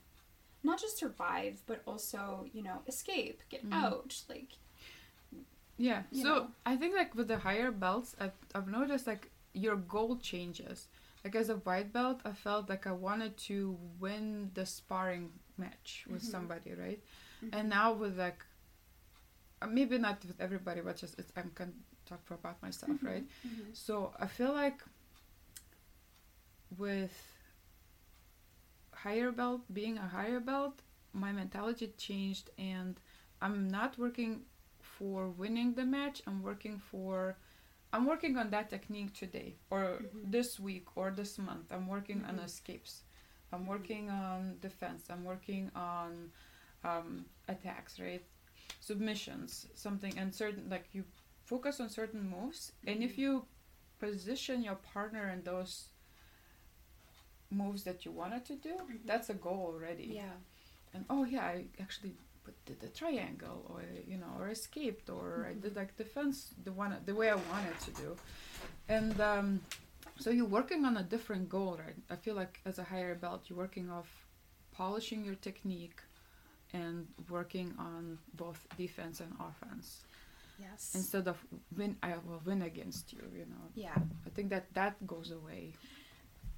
[SPEAKER 1] not just survive but also you know escape get
[SPEAKER 2] Mhm.
[SPEAKER 1] out like
[SPEAKER 2] Yeah. So
[SPEAKER 1] know.
[SPEAKER 2] I think like with the higher belts, I've I've noticed like your goal changes. Like as a white belt, I felt like I wanted to win the sparring match with
[SPEAKER 1] Mhm.
[SPEAKER 2] somebody, right?
[SPEAKER 1] Mm-hmm.
[SPEAKER 2] And now with like, uh, maybe not with everybody, but just it's, I'm can talk for about myself,
[SPEAKER 1] Mhm.
[SPEAKER 2] right?
[SPEAKER 1] Mhm.
[SPEAKER 2] So I feel like with higher belt being a higher belt, my mentality changed, and I'm not working for winning the match. I'm working for I'm working on that technique today or
[SPEAKER 1] Mhm.
[SPEAKER 2] this week or this month. I'm working on
[SPEAKER 1] Mhm.
[SPEAKER 2] escapes. I'm working on defense. I'm working on um, attacks, right? Submissions, something, and certain like you focus on certain moves, and if
[SPEAKER 1] Mhm.
[SPEAKER 2] you position your partner in those moves that you wanted to do,
[SPEAKER 1] Mhm.
[SPEAKER 2] that's a goal already.
[SPEAKER 1] yeah
[SPEAKER 2] And oh yeah, I actually put did the triangle, or you know, or escaped, or I
[SPEAKER 1] Mhm.
[SPEAKER 2] did like defense the one the way I wanted to do, and um, so you're working on a different goal, right? I feel like as a higher belt, you're working off polishing your technique and working on both defense and offense.
[SPEAKER 1] Yes.
[SPEAKER 2] Instead of win I will win against you you know?
[SPEAKER 1] Yeah.
[SPEAKER 2] I think that that goes away.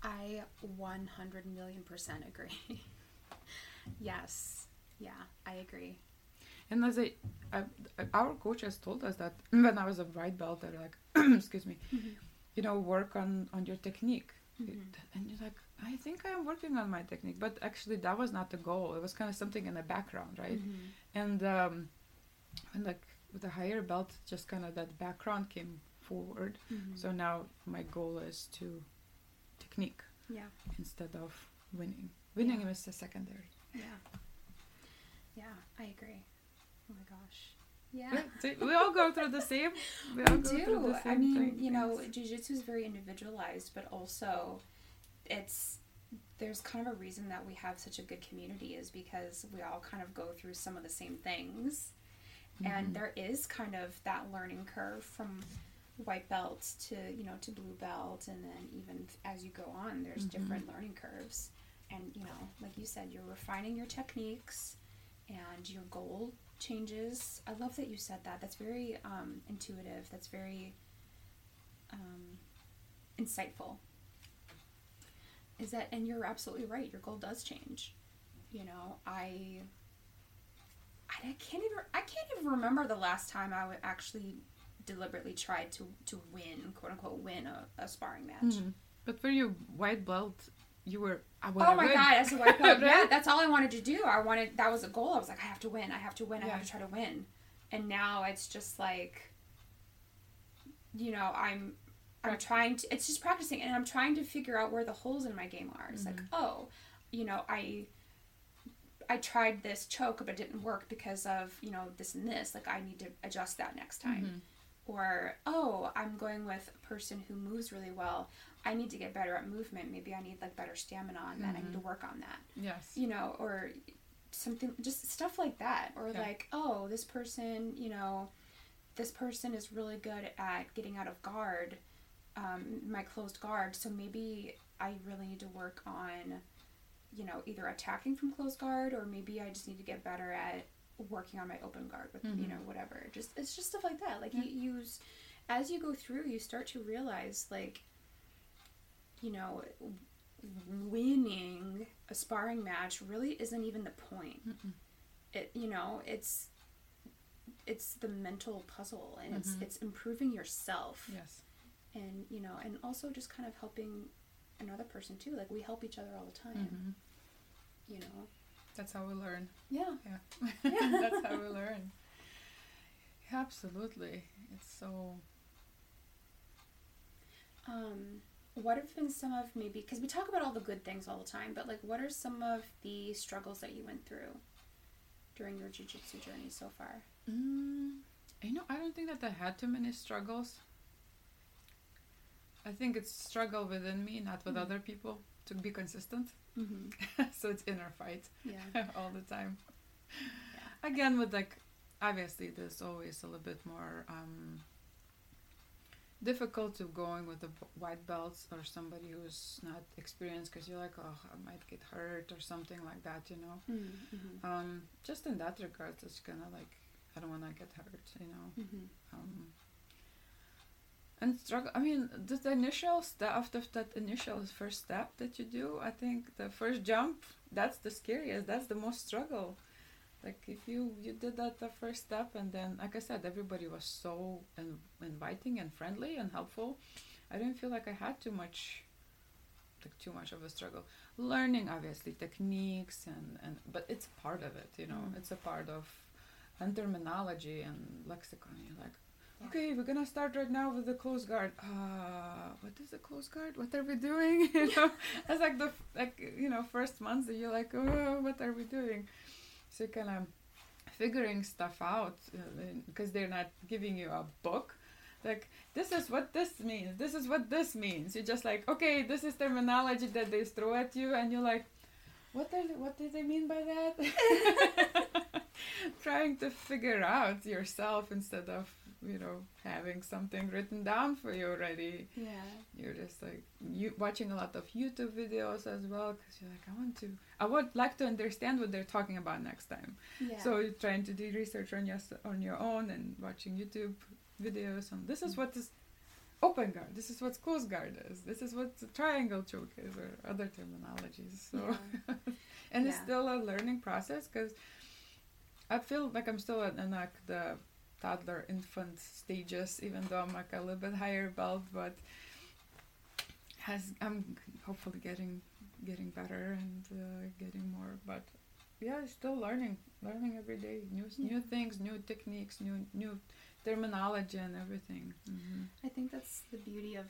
[SPEAKER 1] I 100 million percent agree. Yes yeah i agree.
[SPEAKER 2] And as I, I our coach has told us that when I was a white belt they're like excuse me you know work on on your technique.
[SPEAKER 1] Mhm.
[SPEAKER 2] and you're like I think I'm working on my technique but actually that was not the goal. It was kind of something in the background right?
[SPEAKER 1] Mhm.
[SPEAKER 2] and um and like with the higher belt just kind of that background came forward.
[SPEAKER 1] Mhm.
[SPEAKER 2] so now my goal is to technique
[SPEAKER 1] yeah.
[SPEAKER 2] instead of winning. Winning
[SPEAKER 1] Yeah.
[SPEAKER 2] is the secondary.
[SPEAKER 1] Yeah yeah i agree oh my gosh yeah
[SPEAKER 2] we all go through the same we all
[SPEAKER 1] We
[SPEAKER 2] go through
[SPEAKER 1] do.
[SPEAKER 2] the same
[SPEAKER 1] I mean,
[SPEAKER 2] thing-
[SPEAKER 1] you know, jujitsu is very individualized, but also it's there's kind of a reason that we have such a good community is because we all kind of go through some of the same things.
[SPEAKER 2] Mhm.
[SPEAKER 1] And there is kind of that learning curve from white belt to, you know, to blue belt and then even as you go on, there's
[SPEAKER 2] Mhm.
[SPEAKER 1] different learning curves. And, you know, like you said, you're refining your techniques and your goal changes. I love that you said that. That's very um, intuitive. That's very um, insightful. Is that, and you're absolutely right. Your goal does change. You know, I I can't even I can't even remember the last time I would actually deliberately tried to to win quote unquote win a, a sparring match.
[SPEAKER 2] Mhm. But for your white belt, you were. I
[SPEAKER 1] Oh my
[SPEAKER 2] win.
[SPEAKER 1] god, as a white belt, yeah, that's all I wanted to do. I wanted that was a goal. I was like, I have to win, I have to win, I have to try to win. And now it's just like you know, I'm I'm trying to it's just practicing and I'm trying to figure out where the holes in my game are. It's like, mm-hmm. oh, you know, I I tried this choke but it didn't work because of, you know, this and this. Like I need to adjust that next time. Mm-hmm. Or, oh, I'm going with a person who moves really well. I need to get better at movement. Maybe I need like better stamina on that. I need to work on that.
[SPEAKER 2] Yes.
[SPEAKER 1] You know, or something just stuff like that. Or
[SPEAKER 2] Yeah.
[SPEAKER 1] like, oh, this person, you know, this person is really good at getting out of guard, um, my closed guard. So maybe I really need to work on, you know, either attacking from closed guard or maybe I just need to get better at working on my open guard with you
[SPEAKER 2] Mhm.
[SPEAKER 1] know whatever. Just it's just stuff like that. Like
[SPEAKER 2] Yeah.
[SPEAKER 1] you use as you go through, you start to realize like, you know, winning a sparring match really isn't even the point.
[SPEAKER 2] Mm-mm.
[SPEAKER 1] It you know it's it's the mental puzzle and it's
[SPEAKER 2] Mhm.
[SPEAKER 1] it's improving yourself
[SPEAKER 2] Yes.
[SPEAKER 1] and you know and also just kind of helping another person too like we help each other all the time
[SPEAKER 2] Mhm.
[SPEAKER 1] you know
[SPEAKER 2] That's how we learn.
[SPEAKER 1] yeah
[SPEAKER 2] Yeah.
[SPEAKER 1] Yeah.
[SPEAKER 2] That's how we learn. Absolutely. It's so.
[SPEAKER 1] um what have been some of maybe because we talk about all the good things all the time but like what are some of the struggles that you went through during your jiu-jitsu journey so far
[SPEAKER 2] Mm, you know, I don't think that I had too many struggles. I think it's struggle within me, not with
[SPEAKER 1] Mhm.
[SPEAKER 2] other people, to be consistent.
[SPEAKER 1] mm-hmm.
[SPEAKER 2] so it's inner fight
[SPEAKER 1] yeah
[SPEAKER 2] all the time. Again, with like, obviously, there's always a little bit more um, difficult to going with the white belts or somebody who's not experienced because you're like, oh, I might get hurt or something like that, you know.
[SPEAKER 1] mm-hmm.
[SPEAKER 2] Um, just in that regard, it's kind of like, I don't want to get hurt, you know.
[SPEAKER 1] Mm-hmm.
[SPEAKER 2] Um, and struggle. I mean, the, the initial step after that initial first step that you do, I think the first jump that's the scariest. That's the most struggle. Like if you you did that the first step, and then like I said, everybody was so in, inviting and friendly and helpful. I didn't feel like I had too much, like too much of a struggle. Learning obviously techniques and and but it's part of it. You know,
[SPEAKER 1] Mm.
[SPEAKER 2] it's a part of and terminology and lexicon. You're like,
[SPEAKER 1] Yeah.
[SPEAKER 2] okay, we're gonna start right now with the close guard. Uh, what is the close guard? What are we doing? you know, it's like the like you know first months that you're like, oh, what are we doing? So kind of figuring stuff out uh, because they're not giving you a book. Like this is what this means. This is what this means. You're just like, okay, this is terminology that they throw at you, and you're like, what are they, what do they mean by that? Trying to figure out yourself instead of you know having something written down for you already.
[SPEAKER 1] yeah
[SPEAKER 2] You're just like you watching a lot of YouTube videos as well because you're like, I want to, I would like to understand what they're talking about next time.
[SPEAKER 1] yeah
[SPEAKER 2] So you're trying to do research on your on your own and watching YouTube videos on this is mm. what is open guard, this is what close guard is, this is what the triangle choke is, or other terminologies. So
[SPEAKER 1] Yeah.
[SPEAKER 2] and it's still a learning process because I feel like I'm still in like the toddler infant stages, even though I'm like a little bit higher belt, but has I'm hopefully getting getting better and uh, getting more. But yeah, still learning, learning every day, new new things, new techniques, new new terminology and everything. hmm
[SPEAKER 1] I think that's the beauty of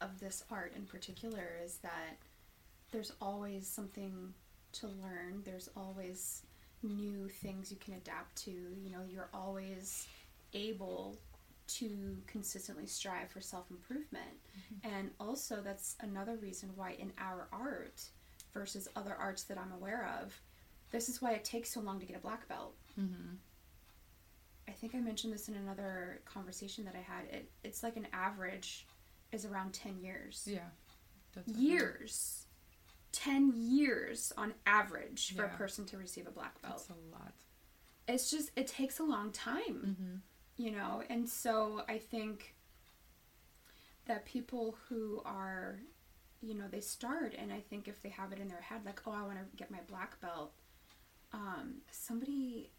[SPEAKER 1] of this art in particular is that there's always something to learn. There's always new things you can adapt to. You know, you're always able to consistently strive for self improvement. And also, that's another reason why in our art versus other arts that I'm aware of, this is why it takes so long to get a black belt.
[SPEAKER 2] hmm
[SPEAKER 1] I think I mentioned this in another conversation that I had. It it's like an average is around 10 years.
[SPEAKER 2] Yeah, that's
[SPEAKER 1] Years. 10 years on average for
[SPEAKER 2] Yeah.
[SPEAKER 1] a person to receive a black belt.
[SPEAKER 2] That's a lot.
[SPEAKER 1] It's just it takes a long time,
[SPEAKER 2] hmm
[SPEAKER 1] you know. And so I think that people who are you know, they start and I think if they have it in their head like, "Oh, I want to get my black belt." Um somebody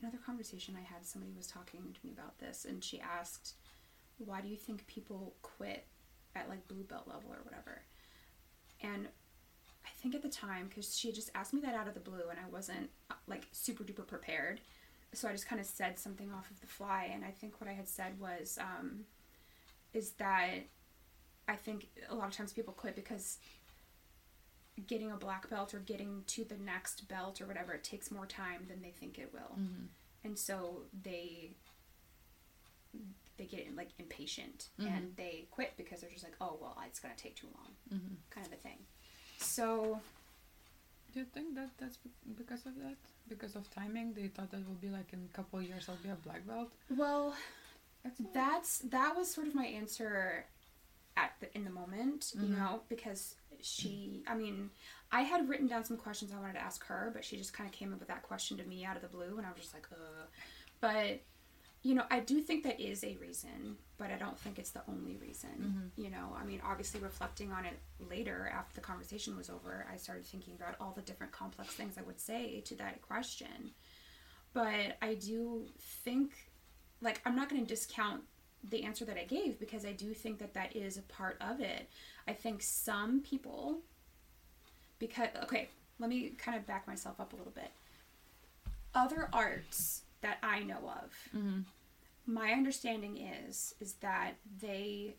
[SPEAKER 1] another conversation I had, somebody was talking to me about this, and she asked, "Why do you think people quit at like blue belt level or whatever?" And I think at the time, because she just asked me that out of the blue, and I wasn't uh, like super duper prepared, so I just kind of said something off of the fly. And I think what I had said was, um, is that I think a lot of times people quit because getting a black belt or getting to the next belt or whatever it takes more time than they think it will
[SPEAKER 2] Mm-hmm.
[SPEAKER 1] and so they they get like impatient
[SPEAKER 2] Mhm.
[SPEAKER 1] and they quit because they're just like oh well it's going to take too long
[SPEAKER 2] Mm-hmm.
[SPEAKER 1] kind of a thing so
[SPEAKER 2] Do you think that that's because of that? Because of timing, they thought that will be like in a couple of years I'll be a black belt.
[SPEAKER 1] well
[SPEAKER 2] That's
[SPEAKER 1] that's that was sort of my answer at the in the moment you
[SPEAKER 2] Mhm.
[SPEAKER 1] know because she i mean i had written down some questions i wanted to ask her but she just kind of came up with that question to me out of the blue and i was just like uh but you know i do think that is a reason but i don't think it's the only reason.
[SPEAKER 2] Mhm.
[SPEAKER 1] you know i mean obviously reflecting on it later after the conversation was over i started thinking about all the different complex things i would say to that question. But i do think like i'm not going to discount the answer that i gave because i do think that that is a part of it. I think some people because okay let me kind of back myself up a little bit. Other arts that i know of
[SPEAKER 2] Mm-hmm.
[SPEAKER 1] my understanding is is that they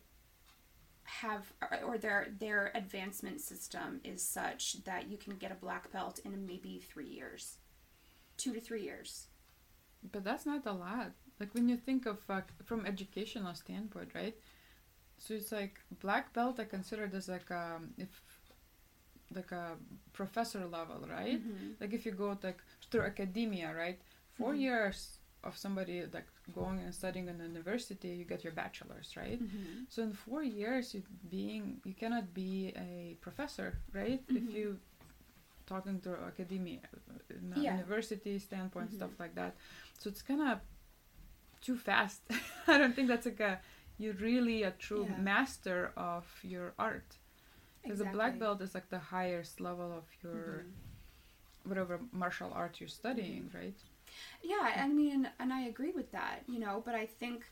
[SPEAKER 1] have or their their advancement system is such that you can get a black belt in maybe three years two to three years
[SPEAKER 2] But that's not a lot. Like when you think of uh, from educational standpoint, right? So it's like black belt. I consider it as like um if like a professor level, right?
[SPEAKER 1] Mhm.
[SPEAKER 2] Like if you go like through academia, right? 4
[SPEAKER 1] Mhm.
[SPEAKER 2] years of somebody like going and studying in the university, you get your bachelor's, right?
[SPEAKER 1] Mhm.
[SPEAKER 2] So in four years, you being you cannot be a professor, right? If
[SPEAKER 1] Mhm.
[SPEAKER 2] you talking to academia, uh, in
[SPEAKER 1] Yeah.
[SPEAKER 2] university standpoint,
[SPEAKER 1] Mhm.
[SPEAKER 2] stuff like that. So it's kind of too fast. I don't think that's like a you're really a true
[SPEAKER 1] Yeah.
[SPEAKER 2] master of your art. Because a black belt is like the highest level of your
[SPEAKER 1] Mhm.
[SPEAKER 2] whatever martial art you're studying, right?
[SPEAKER 1] Yeah, I mean, and I agree with that, you know, but I think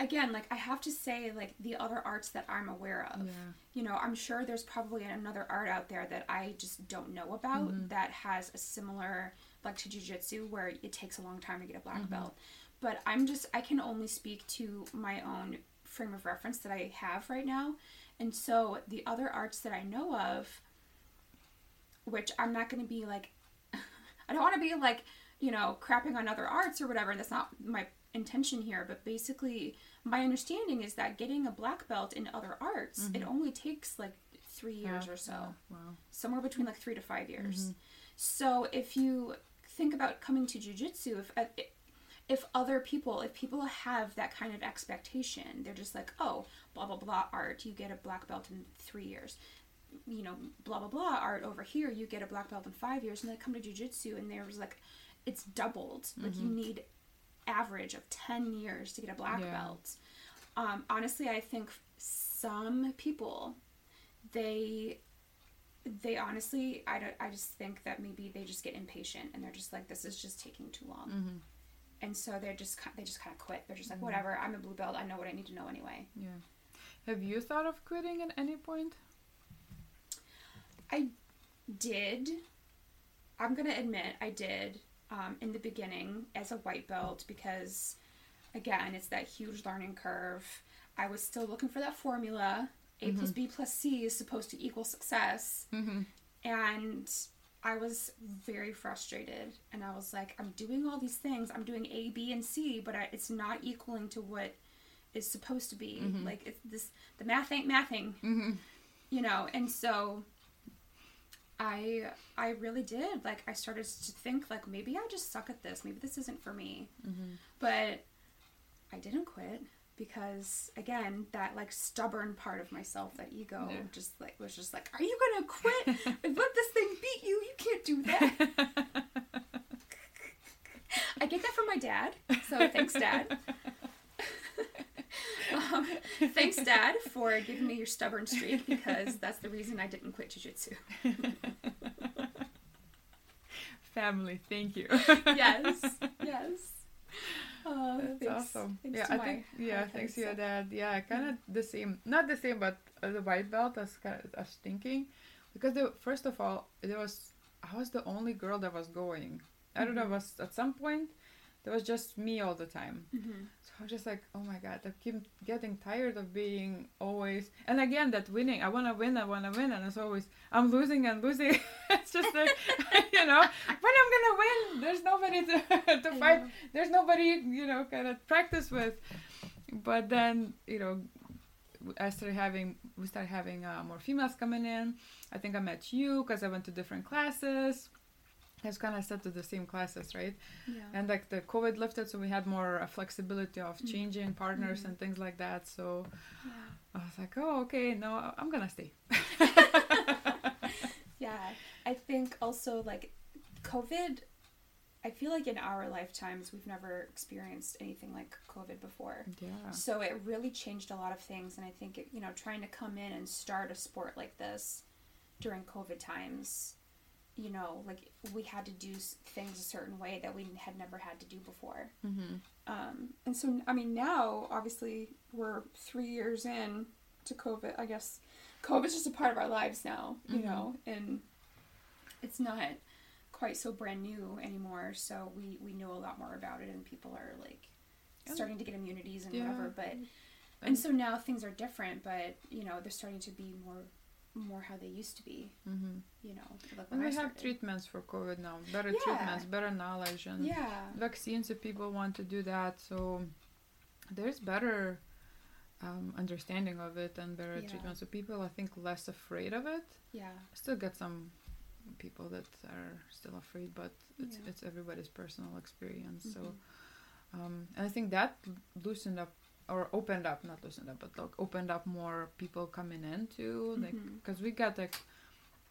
[SPEAKER 1] again, like I have to say like the other arts that I'm aware of.
[SPEAKER 2] Yeah.
[SPEAKER 1] You know, I'm sure there's probably another art out there that I just don't know about
[SPEAKER 2] Mhm.
[SPEAKER 1] that has a similar like to jiu-jitsu where it takes a long time to get a black
[SPEAKER 2] Mhm.
[SPEAKER 1] belt. But I'm just I can only speak to my own frame of reference that I have right now. And so the other arts that I know of which I'm not going to be like I don't want to be like, you know, crapping on other arts or whatever. That's not my intention here, but basically my understanding is that getting a black belt in other arts, it
[SPEAKER 2] Mhm.
[SPEAKER 1] only takes like 3 years
[SPEAKER 2] Yeah,
[SPEAKER 1] or so
[SPEAKER 2] yeah, Wow.
[SPEAKER 1] somewhere between like three to five years.
[SPEAKER 2] Mhm.
[SPEAKER 1] So if you think about coming to jujitsu, if uh, if other people, if people have that kind of expectation, they're just like, oh, blah blah blah art, you get a black belt in three years. You know, blah blah blah art over here, you get a black belt in five years, and they come to jujitsu and there's like, it's doubled. Like you
[SPEAKER 2] Mhm.
[SPEAKER 1] need average of ten years to get a black
[SPEAKER 2] Yeah.
[SPEAKER 1] belt. Um, honestly, I think some people, they they honestly I, don't, I just think that maybe they just get impatient and they're just like this is just taking too long
[SPEAKER 2] Mhm.
[SPEAKER 1] and so they're just they just kind of quit they're just like
[SPEAKER 2] Mhm.
[SPEAKER 1] whatever i'm a blue belt i know what i need to know anyway
[SPEAKER 2] Yeah. Have you thought of quitting at any point?
[SPEAKER 1] I did i'm gonna admit i did um, in the beginning as a white belt because again it's that huge learning curve i was still looking for that formula a plus
[SPEAKER 2] Mhm.
[SPEAKER 1] b plus c is supposed to equal success
[SPEAKER 2] Mm-hmm.
[SPEAKER 1] and I was very frustrated. And I was like, I'm doing all these things. I'm doing A, B, and C, but I, it's not equaling to what is supposed to be.
[SPEAKER 2] Mhm.
[SPEAKER 1] Like it's this, the math ain't mathing,
[SPEAKER 2] Mm-hmm.
[SPEAKER 1] you know. And so, I, I really did. Like I started to think like maybe I just suck at this. Maybe this isn't for me.
[SPEAKER 2] Mm-hmm.
[SPEAKER 1] But I didn't quit because again that like stubborn part of myself that ego
[SPEAKER 2] Yeah.
[SPEAKER 1] just like was just like are you gonna quit let this thing beat you you can't do that i get that from my dad so thanks dad um, thanks dad for giving me your stubborn streak because that's the reason i didn't quit jiu-jitsu
[SPEAKER 2] family. Thank you.
[SPEAKER 1] yes, yes. Uh,
[SPEAKER 2] That's
[SPEAKER 1] thanks-
[SPEAKER 2] awesome.
[SPEAKER 1] thanks
[SPEAKER 2] yeah, I
[SPEAKER 1] my
[SPEAKER 2] think yeah, thanks to your dad. Yeah, kind of the same. Not the same, but uh, the white belt. I was kind of I was thinking because the first of all, there was I was the only girl that was going. I don't know.
[SPEAKER 1] Mhm.
[SPEAKER 2] was at some point there was just me all the time.
[SPEAKER 1] Mhm.
[SPEAKER 2] So I was just like, oh my god, I keep getting tired of being always. And again, that winning. I want to win. I want to win, and it's always I'm losing and losing. it's just like you know when I'm gonna win. There's nobody to to fight there's nobody you know kind of practice with but then you know i started having we started having uh, more females coming in i think i met you because i went to different classes I was kind of set to the same classes right
[SPEAKER 1] Yeah.
[SPEAKER 2] and like the covid lifted so we had more uh, flexibility of
[SPEAKER 1] Mhm.
[SPEAKER 2] changing partners
[SPEAKER 1] Mhm.
[SPEAKER 2] and things like that so
[SPEAKER 1] yeah.
[SPEAKER 2] i was like oh okay no i'm gonna stay
[SPEAKER 1] Yeah, I think also like COVID. I feel like in our lifetimes we've never experienced anything like COVID before.
[SPEAKER 2] yeah
[SPEAKER 1] So it really changed a lot of things, and I think it, you know trying to come in and start a sport like this during COVID times, you know, like we had to do things a certain way that we had never had to do before.
[SPEAKER 2] mm-hmm.
[SPEAKER 1] Um, and so, I mean, now obviously we're three years in to COVID. I guess COVID's just a part of our lives now, you
[SPEAKER 2] Mhm.
[SPEAKER 1] know, and it's not quite so brand new anymore. So we we know a lot more about it, and people are like starting to get immunities and
[SPEAKER 2] Yeah.
[SPEAKER 1] whatever. But
[SPEAKER 2] And-
[SPEAKER 1] and so now things are different, but you know they're starting to be more more how they used to be.
[SPEAKER 2] mm-hmm.
[SPEAKER 1] You know, like
[SPEAKER 2] and we have treatments for covid now better
[SPEAKER 1] Yeah.
[SPEAKER 2] treatments better knowledge and
[SPEAKER 1] Yeah.
[SPEAKER 2] vaccines if people want to do that. So there's better um, understanding of it and better
[SPEAKER 1] Yeah.
[SPEAKER 2] treatment. So people, I think, less afraid of it.
[SPEAKER 1] Yeah.
[SPEAKER 2] I still get some people that are still afraid, but it's
[SPEAKER 1] Yeah.
[SPEAKER 2] it's everybody's personal experience. So
[SPEAKER 1] Mhm.
[SPEAKER 2] um, and I think that loosened up or opened up, not loosened up, but like opened up more people coming in too. Like because we got like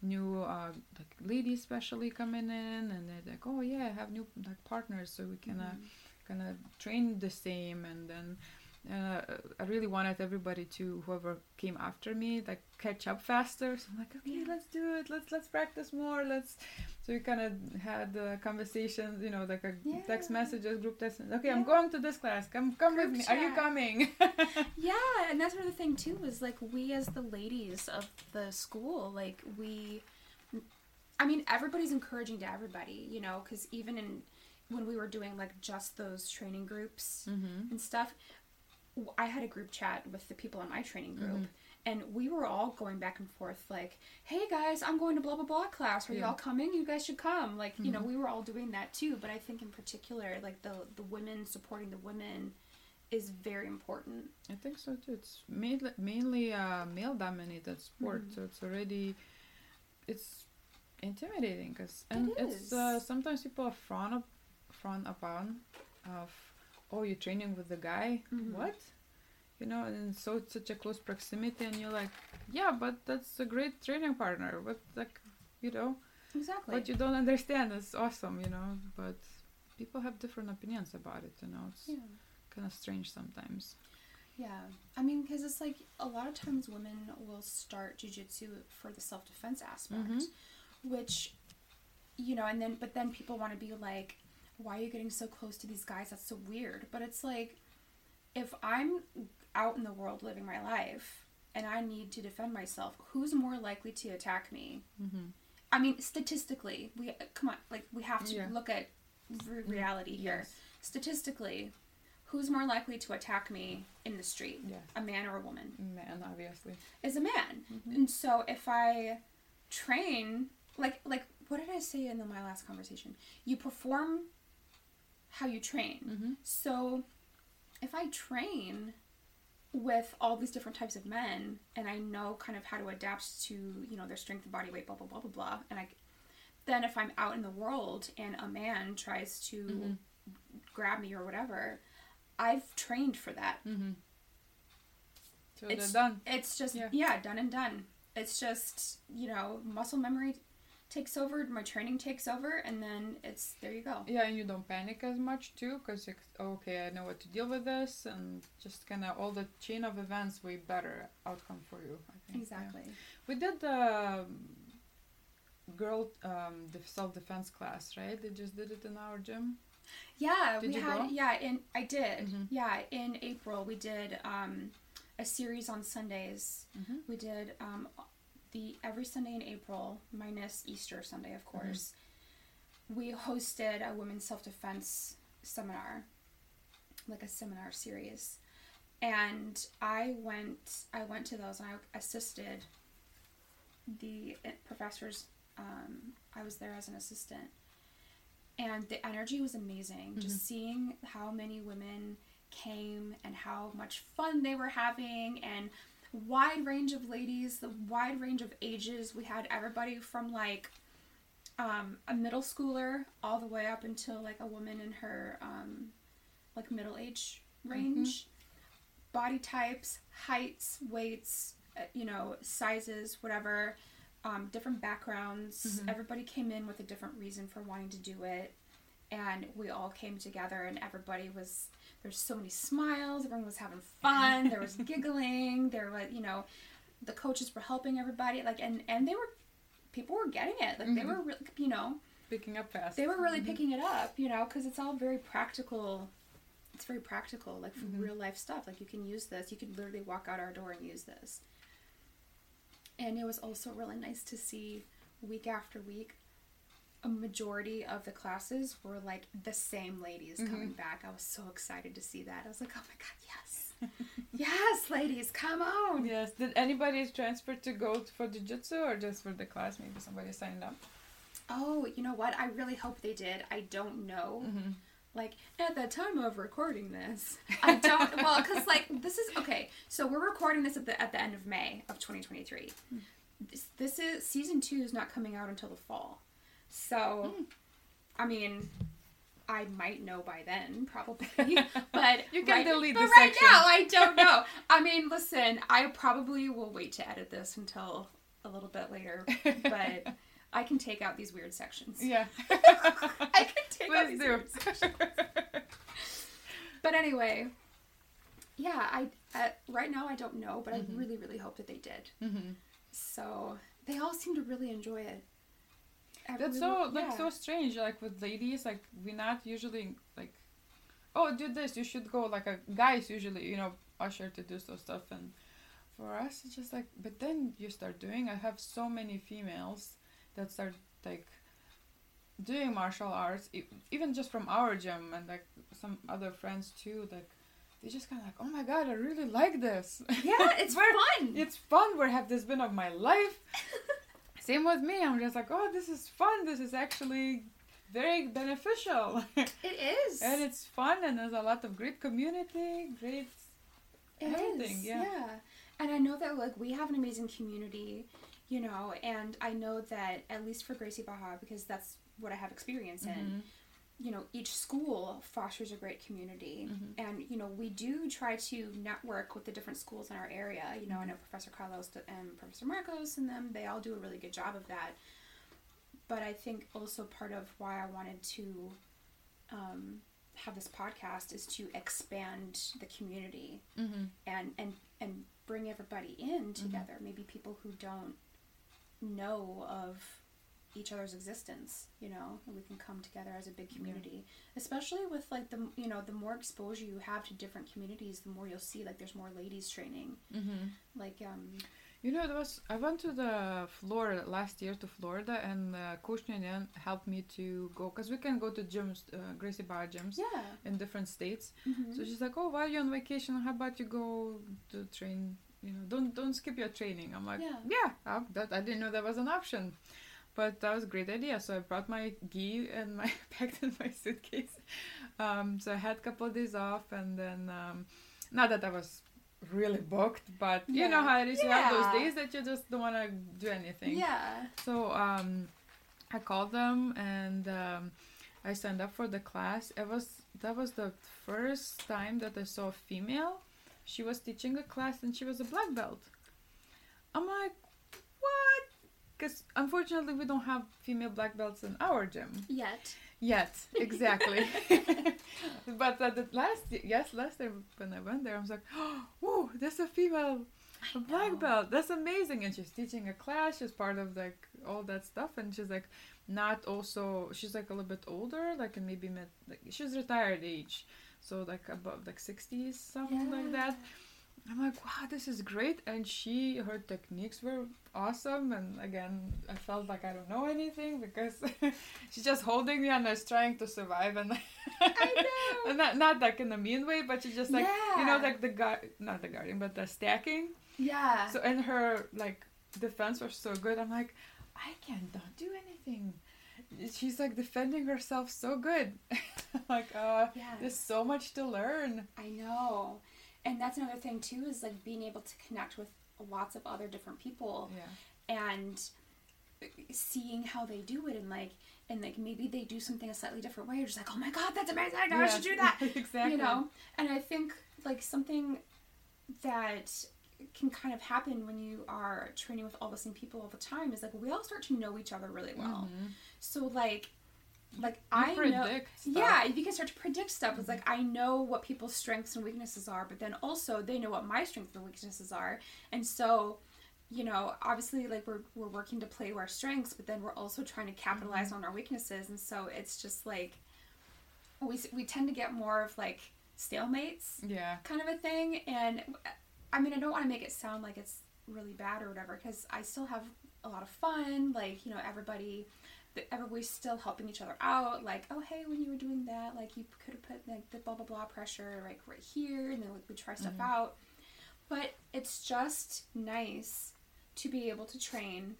[SPEAKER 2] new uh, like ladies especially coming in and they're like oh yeah i have new like partners so we can uh,
[SPEAKER 1] Mhm.
[SPEAKER 2] kind of train the same and then uh, i really wanted everybody to whoever came after me like catch up faster. So i'm like okay
[SPEAKER 1] Yeah.
[SPEAKER 2] let's do it. Let's let's practice more. Let's so we kind of had uh, conversations you know like a text messages group text okay i'm going to this class. Come come with GroupMe. Are you coming?
[SPEAKER 1] Yeah, and that's another thing too was like we as the ladies of the school, like we, I mean, everybody's encouraging to everybody, you know, because even in when we were doing like just those training groups
[SPEAKER 2] mm-hmm.
[SPEAKER 1] and stuff, I had a group chat with the people in my training group.
[SPEAKER 2] Mhm.
[SPEAKER 1] And we were all going back and forth, like, "Hey guys, I'm going to blah blah blah class. Are
[SPEAKER 2] Yeah.
[SPEAKER 1] y'all coming? You guys should come." Like, you know,
[SPEAKER 2] Mhm.
[SPEAKER 1] we were all doing that too. But I think in particular, like the the women supporting the women is very important.
[SPEAKER 2] I think so too. It's mainly mainly a male dominated sport,
[SPEAKER 1] Mhm.
[SPEAKER 2] so it's already it's intimidating because and
[SPEAKER 1] It
[SPEAKER 2] it's uh, sometimes people frown up frown upon of oh you're training with the guy
[SPEAKER 1] Mhm.
[SPEAKER 2] what you know and so it's such a close proximity and you're like yeah but that's a great training partner but like you know
[SPEAKER 1] Exactly.
[SPEAKER 2] what you don't understand is awesome you know but people have different opinions about it you know it's
[SPEAKER 1] yeah.
[SPEAKER 2] kind of strange sometimes
[SPEAKER 1] Yeah. I mean, because it's like a lot of times women will start jujitsu for the self defense aspect,
[SPEAKER 2] Mhm.
[SPEAKER 1] which, you know, and then, but then people want to be like, why are you getting so close to these guys? That's so weird. But it's like, if I'm out in the world living my life and I need to defend myself, who's more likely to attack me?
[SPEAKER 2] mm-hmm.
[SPEAKER 1] I mean, statistically, we, come on, like, we have to
[SPEAKER 2] Yeah.
[SPEAKER 1] look at re- reality here.
[SPEAKER 2] yes
[SPEAKER 1] Statistically, who's more likely to attack me in the street?
[SPEAKER 2] yeah
[SPEAKER 1] a man or a woman
[SPEAKER 2] man obviously
[SPEAKER 1] is a man
[SPEAKER 2] Mhm.
[SPEAKER 1] and so if i train like like what did i say in the, my last conversation you perform how you train
[SPEAKER 2] mm-hmm.
[SPEAKER 1] so if i train with all these different types of men and i know kind of how to adapt to you know their strength and body weight blah blah blah blah blah and i then if i'm out in the world and a man tries to
[SPEAKER 2] Mhm.
[SPEAKER 1] grab me or whatever i've trained for that
[SPEAKER 2] Mm-hmm. So
[SPEAKER 1] It's-
[SPEAKER 2] done.
[SPEAKER 1] It's just
[SPEAKER 2] Yeah.
[SPEAKER 1] yeah. done and done. It's just you know muscle memory takes over, my training takes over, and then it's there you go.
[SPEAKER 2] Yeah, and you don't panic as much too, because okay, I know what to deal with this, and just kind of all the chain of events way better outcome for you. I think. yeah.
[SPEAKER 1] Exactly.
[SPEAKER 2] We did the girl um, the self defense class, right? They just did it in our gym.
[SPEAKER 1] Yeah,
[SPEAKER 2] Did
[SPEAKER 1] we had
[SPEAKER 2] go?
[SPEAKER 1] yeah, in I did.
[SPEAKER 2] Mhm.
[SPEAKER 1] Yeah, in April we did um a series on Sundays.
[SPEAKER 2] Mhm.
[SPEAKER 1] We did um the every Sunday in April minus Easter Sunday, of course. We hosted a women's self-defense seminar, like a seminar series. And I went I went to those and I assisted the uh, professors um, I was there as an assistant and the energy was amazing just seeing how many women came and how much fun they were having and wide range of ladies the wide range of ages. We had everybody from like um, a middle schooler all the way up until like a woman in her um, like middle age range. Body types heights weights uh, you know sizes whatever um, different backgrounds.
[SPEAKER 2] Mhm.
[SPEAKER 1] everybody came in with a different reason for wanting to do it. And we all came together and everybody was there's so many smiles everyone was having fun there was giggling there was you know the coaches were helping everybody like and and they were people were getting it like they
[SPEAKER 2] Mhm.
[SPEAKER 1] were really you know
[SPEAKER 2] Picking up fast.
[SPEAKER 1] they were really
[SPEAKER 2] Mhm.
[SPEAKER 1] picking it up you know because it's all very practical it's very practical like
[SPEAKER 2] Mhm.
[SPEAKER 1] real life stuff like you can use this you could literally walk out our door and use this and it was also really nice to see week after week a majority of the classes were like the same ladies
[SPEAKER 2] Mhm.
[SPEAKER 1] coming back i was so excited to see that i was like oh my god yes yes ladies come on
[SPEAKER 2] Yes. Did anybody transfer to go for jiu-jitsu or just for the class? Maybe somebody signed up.
[SPEAKER 1] oh you know what i really hope they did i don't know
[SPEAKER 2] Mm-hmm.
[SPEAKER 1] like at the time of recording this i don't well because like this is okay so we're recording this at the at the end of may of 2023 this, this is season two is not coming out until the fall so
[SPEAKER 2] Hmm.
[SPEAKER 1] i mean i might know by then probably but
[SPEAKER 2] You can
[SPEAKER 1] right,
[SPEAKER 2] delete
[SPEAKER 1] but right
[SPEAKER 2] section.
[SPEAKER 1] now i don't know i mean listen i probably will wait to edit this until a little bit later but i can take out these weird sections
[SPEAKER 2] Yeah.
[SPEAKER 1] i can take out these
[SPEAKER 2] do.
[SPEAKER 1] weird sections But anyway, yeah, I uh, right now I don't know, but
[SPEAKER 2] Mhm.
[SPEAKER 1] I really really hope that they did.
[SPEAKER 2] mm-hmm.
[SPEAKER 1] So they all seem to really enjoy it.
[SPEAKER 2] That's so like
[SPEAKER 1] yeah.
[SPEAKER 2] so strange. Like with ladies, like we're not usually like, oh, do this. You should go. Like a guys usually, you know, usher to do so stuff, and for us, it's just like. But then you start doing. I have so many females that start like doing martial arts, e- even just from our gym, and like some other friends too. Like they just kind of like, oh my god, I really like this.
[SPEAKER 1] yeah, it's fun.
[SPEAKER 2] it's fun. Where have this been of my life? Same with me. I'm just like, oh, this is fun. This is actually very beneficial,
[SPEAKER 1] it is.
[SPEAKER 2] and it's fun. And there's a lot of great community, great.
[SPEAKER 1] It
[SPEAKER 2] everything,
[SPEAKER 1] is,
[SPEAKER 2] yeah.
[SPEAKER 1] And I know that like we have an amazing community, you know, and I know that at least for Gracie Baja, because that's what I have experience in,
[SPEAKER 2] Mhm.
[SPEAKER 1] You know, each school fosters a great community.
[SPEAKER 2] Mhm.
[SPEAKER 1] And, you know, we do try to network with the different schools in our area. You know, I know Professor Carlos and Professor Marcos and them, they all do a really good job of that. But I think also part of why I wanted to um, have this podcast is to expand the community
[SPEAKER 2] Mhm.
[SPEAKER 1] and and and bring everybody in together maybe people who don't know of each other's existence you know and we can come together as a big community especially with like the you know the more exposure you have to different communities the more you'll see like there's more ladies training
[SPEAKER 2] Mhm.
[SPEAKER 1] like um
[SPEAKER 2] You know, it was I went to the Florida last year to Florida, and uh, Coach Nyan helped me to go because we can go to gyms, uh, Gracie Barra gyms
[SPEAKER 1] yeah
[SPEAKER 2] in different states.
[SPEAKER 1] Mhm.
[SPEAKER 2] So she's like, "Oh, while you're on vacation, how about you go to train? You know, don't don't skip your training." I'm like,
[SPEAKER 1] Yeah.
[SPEAKER 2] "Yeah, uh, that I didn't know that was an option." But that was a great idea. So I brought my gi and my packed in my suitcase. Um, so I had a couple of days off, and then um, not that I was really booked, but you know how it is. You have those days that you just don't want to do anything.
[SPEAKER 1] yeah
[SPEAKER 2] So um, I called them and um, I signed up for the class. It was that was the first time that I saw a female. She was teaching a class and she was a black belt. I'm like, what? Because unfortunately we don't have female black belts in our gym
[SPEAKER 1] yet
[SPEAKER 2] yet. Exactly. but at the last yes last time when I went there I was like, oh, whoa, there's a female a black belt. That's amazing. And she's teaching a class. She's part of like all that stuff. And she's like not also. She's like a little bit older, like maybe mid. Like she's retired age, so like above like sixties, something like that. I'm like, wow, this is great. And she, her techniques were awesome. And again, I felt like I don't know anything because she's just holding me and I was trying to survive. And
[SPEAKER 1] I know.
[SPEAKER 2] and not not like in a mean way, but she's just like you know like the guard, not the guarding, but the stacking.
[SPEAKER 1] Yeah.
[SPEAKER 2] So and her like defense was so good. I'm like, I cannot do anything. She's like defending herself so good. like, uh,
[SPEAKER 1] yeah.
[SPEAKER 2] there's so much to learn.
[SPEAKER 1] I know. And that's another thing too is like being able to connect with lots of other different people
[SPEAKER 2] Yeah.
[SPEAKER 1] and seeing how they do it and like and like maybe they do something a slightly different way. You're just like, oh my god, that's amazing! I
[SPEAKER 2] Yeah,
[SPEAKER 1] should do that.
[SPEAKER 2] exactly.
[SPEAKER 1] You know. And I think like something that can kind of happen when you are training with all the same people all the time is like we all start to know each other really well.
[SPEAKER 2] Mhm.
[SPEAKER 1] So like like
[SPEAKER 2] You
[SPEAKER 1] I know
[SPEAKER 2] stuff.
[SPEAKER 1] yeah, you can start to predict stuff. It's like I know what people's strengths and weaknesses are, but then also they know what my strengths and weaknesses are. And so, you know, obviously like we're we're working to play to our strengths, but then we're also trying to capitalize mm-hmm. on our weaknesses. And so it's just like we we tend to get more of like stalemates
[SPEAKER 2] Yeah.
[SPEAKER 1] kind of a thing. And uh, I mean, I don't want to make it sound like it's really bad or whatever, because I still have a lot of fun. Like, you know, everybody, everybody's still helping each other out. Like, oh, hey, when you were doing that, like, you could have put like the blah blah blah pressure like right here, and then like, we try stuff
[SPEAKER 2] Mhm.
[SPEAKER 1] out. But it's just nice to be able to train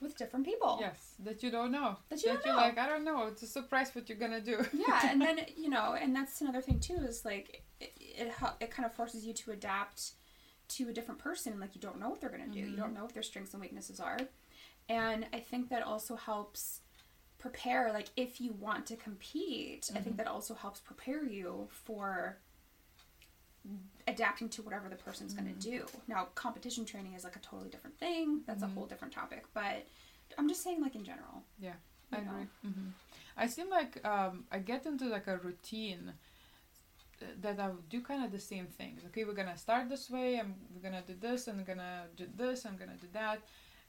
[SPEAKER 1] with different people.
[SPEAKER 2] Yes, that you don't know.
[SPEAKER 1] That you don't
[SPEAKER 2] you're
[SPEAKER 1] know.
[SPEAKER 2] like, I don't know. It's a surprise what you're gonna do.
[SPEAKER 1] yeah and then you know and that's another thing too is like it it, it kind of forces you to adapt to a different person like you don't know what they're to do you
[SPEAKER 2] Mhm.
[SPEAKER 1] don't know what their strengths and weaknesses are and i think that also helps prepare like if you want to compete i think
[SPEAKER 2] Mhm.
[SPEAKER 1] that also helps prepare you for adapting to whatever the person's going
[SPEAKER 2] Mhm.
[SPEAKER 1] to do now competition training is like a totally different thing that's
[SPEAKER 2] Mhm.
[SPEAKER 1] a whole different topic but i'm just saying like in general
[SPEAKER 2] Yeah, I
[SPEAKER 1] know?
[SPEAKER 2] agree. hmm I seem like um, I get into like a routine that I would do kind of the same things. Okay, we're gonna start this way. I'm we're gonna do this, and I'm gonna do this. I'm gonna do that,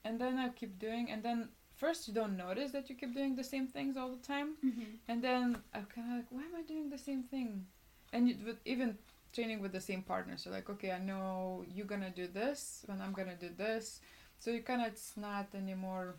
[SPEAKER 2] and then I keep doing. And then first you don't notice that you keep doing the same things all the time,
[SPEAKER 1] mm-hmm.
[SPEAKER 2] and then I'm kind of like, why am I doing the same thing? And you, with even training with the same partner, so like, okay, I know you're gonna do this, and I'm gonna do this. So you kind of it's not anymore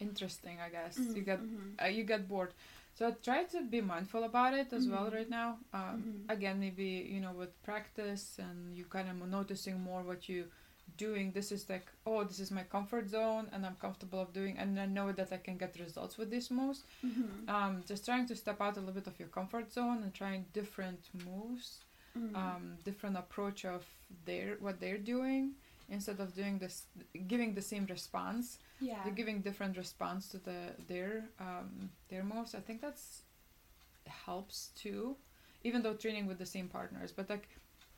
[SPEAKER 2] interesting, I guess. You get
[SPEAKER 1] Mhm.
[SPEAKER 2] uh, you get bored. So I try to be mindful about it as well
[SPEAKER 1] Mhm.
[SPEAKER 2] right now. Um,
[SPEAKER 1] Mhm.
[SPEAKER 2] Again, maybe you know with practice and you kind of noticing more what you doing. This is like oh, this is my comfort zone and I'm comfortable of doing, and I know that I can get results with these moves.
[SPEAKER 1] Mhm.
[SPEAKER 2] Um, just trying to step out a little bit of your comfort zone and trying different moves,
[SPEAKER 1] Mhm.
[SPEAKER 2] um, different approach of their what they're doing instead of doing this, giving the same response
[SPEAKER 1] yeah.
[SPEAKER 2] they're giving different response to the their um, their moves. I think that's helps too, even though training with the same partners. But like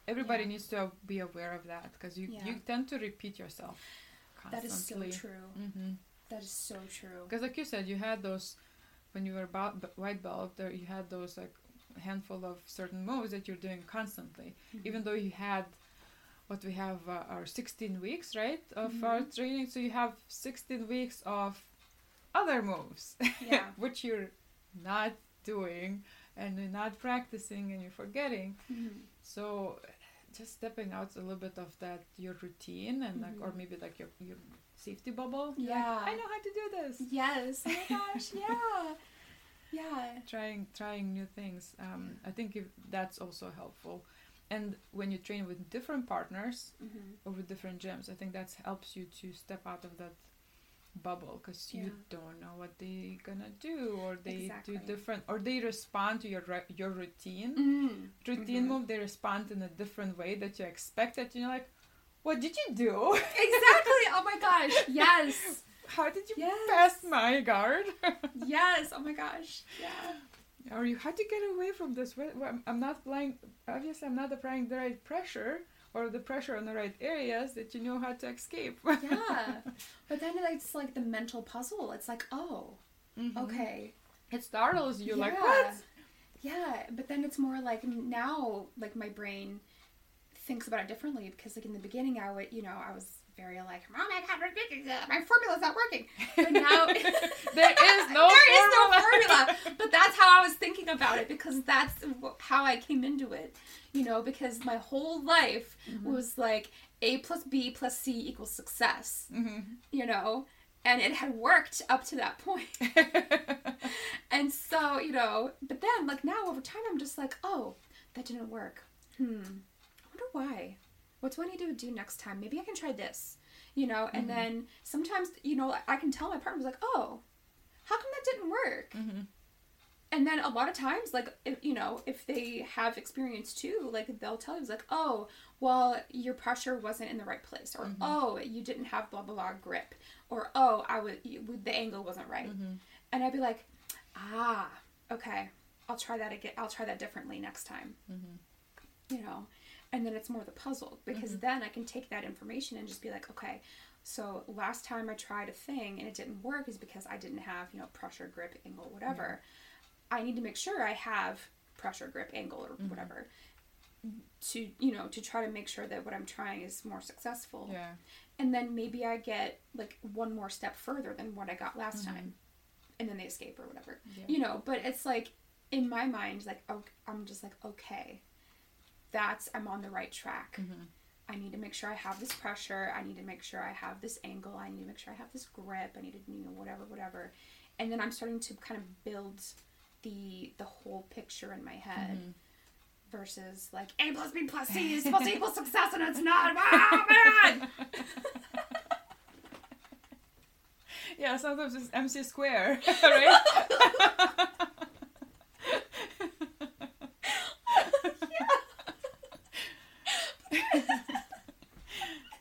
[SPEAKER 2] everybody
[SPEAKER 1] Yeah.
[SPEAKER 2] needs to be aware of that because you
[SPEAKER 1] Yeah.
[SPEAKER 2] you tend to repeat yourself
[SPEAKER 1] That is so true.
[SPEAKER 2] Mm-hmm.
[SPEAKER 1] That is so true.
[SPEAKER 2] Because like you said, you had those when you were about white belt. There you had those like handful of certain moves that you're doing constantly
[SPEAKER 1] Mm-hmm.
[SPEAKER 2] even though you had what we have uh, our 16 weeks right of our
[SPEAKER 1] Mhm.
[SPEAKER 2] training so you have 16 weeks of other moves
[SPEAKER 1] Yeah.
[SPEAKER 2] which you're not doing and you're not practicing and you're forgetting
[SPEAKER 1] Mhm.
[SPEAKER 2] so just stepping out a little bit of that your routine and like or
[SPEAKER 1] Mhm.
[SPEAKER 2] maybe like your your safety bubble You're like,
[SPEAKER 1] Yeah.
[SPEAKER 2] i know how to do this
[SPEAKER 1] Yes. Oh my gosh. Yeah. Yeah.
[SPEAKER 2] trying trying new things um, i think if that's also helpful and when you train with different partners
[SPEAKER 1] hmm
[SPEAKER 2] or with different gyms i think that helps you to step out of that bubble because you don't know what they gonna do or they
[SPEAKER 1] Exactly.
[SPEAKER 2] do different or they respond to your your routine
[SPEAKER 1] Mm.
[SPEAKER 2] routine
[SPEAKER 1] Mhm.
[SPEAKER 2] move they respond in a different way that you expect that you're like what did you do
[SPEAKER 1] Exactly. Oh my gosh. Yes.
[SPEAKER 2] how did you
[SPEAKER 1] Yes.
[SPEAKER 2] pass my guard
[SPEAKER 1] Yes. Oh my gosh. Yeah.
[SPEAKER 2] or you had to get away from this i'm not applying obviously i'm not applying the right pressure or the pressure on the right areas that you know how to escape
[SPEAKER 1] Yeah. But then it's like the mental puzzle. It's like, oh,
[SPEAKER 2] Mhm.
[SPEAKER 1] okay.
[SPEAKER 2] it startles you like
[SPEAKER 1] Yeah.
[SPEAKER 2] what
[SPEAKER 1] Yeah, but then it's more like now, like my brain thinks about it differently because like in the beginning I would you know I was very like oh my god my formula's not working but now
[SPEAKER 2] there is no
[SPEAKER 1] there is no formula but that's how I was thinking about it because that's how I came into it you know because my whole life
[SPEAKER 2] Mm-hmm.
[SPEAKER 1] was like a plus b plus c equals success
[SPEAKER 2] hmm
[SPEAKER 1] you know and it had worked up to that point and so, you know, but then like now over time I'm just like, oh, that didn't work. Hmm. I wonder why. What do I need to do next time? Maybe I can try this. You know, and then sometimes, you know, I can tell my partner like, oh, how come that didn't work?
[SPEAKER 2] hmm
[SPEAKER 1] And then a lot of times, like, if, you know, if they have experience too, like, they'll tell you, like, oh, well, your pressure wasn't in the right place, or oh, you didn't have blah, blah, blah grip, or oh, I was, you, the angle wasn't right. And I'd be like, ah, okay, I'll try that again. I'll try that differently next time. You know, and then it's more the puzzle because mm-hmm. then I can take that information and just be like, okay, so last time I tried a thing and it didn't work is because I didn't have, you know, pressure, grip, angle, whatever. I need to make sure I have pressure, grip, angle, or mm-hmm. whatever to, you know, to try to make sure that what I'm trying is more successful.
[SPEAKER 2] Yeah.
[SPEAKER 1] And then maybe I get like one more step further than what I got last mm-hmm. time. And then they escape or whatever.
[SPEAKER 2] Yeah.
[SPEAKER 1] You know, but it's like in my mind, like, oh, I'm just like, okay, that's, I'm on the right track. Mm-hmm. I need to make sure I have this pressure. I need to make sure I have this angle. I need to make sure I have this grip. I need to, you know, whatever, whatever. And then I'm starting to kind of build the the whole picture in my head mm-hmm. versus like A plus B plus C is supposed to equal success and it's not. Oh man!
[SPEAKER 2] Yeah, sometimes it's MC square, right?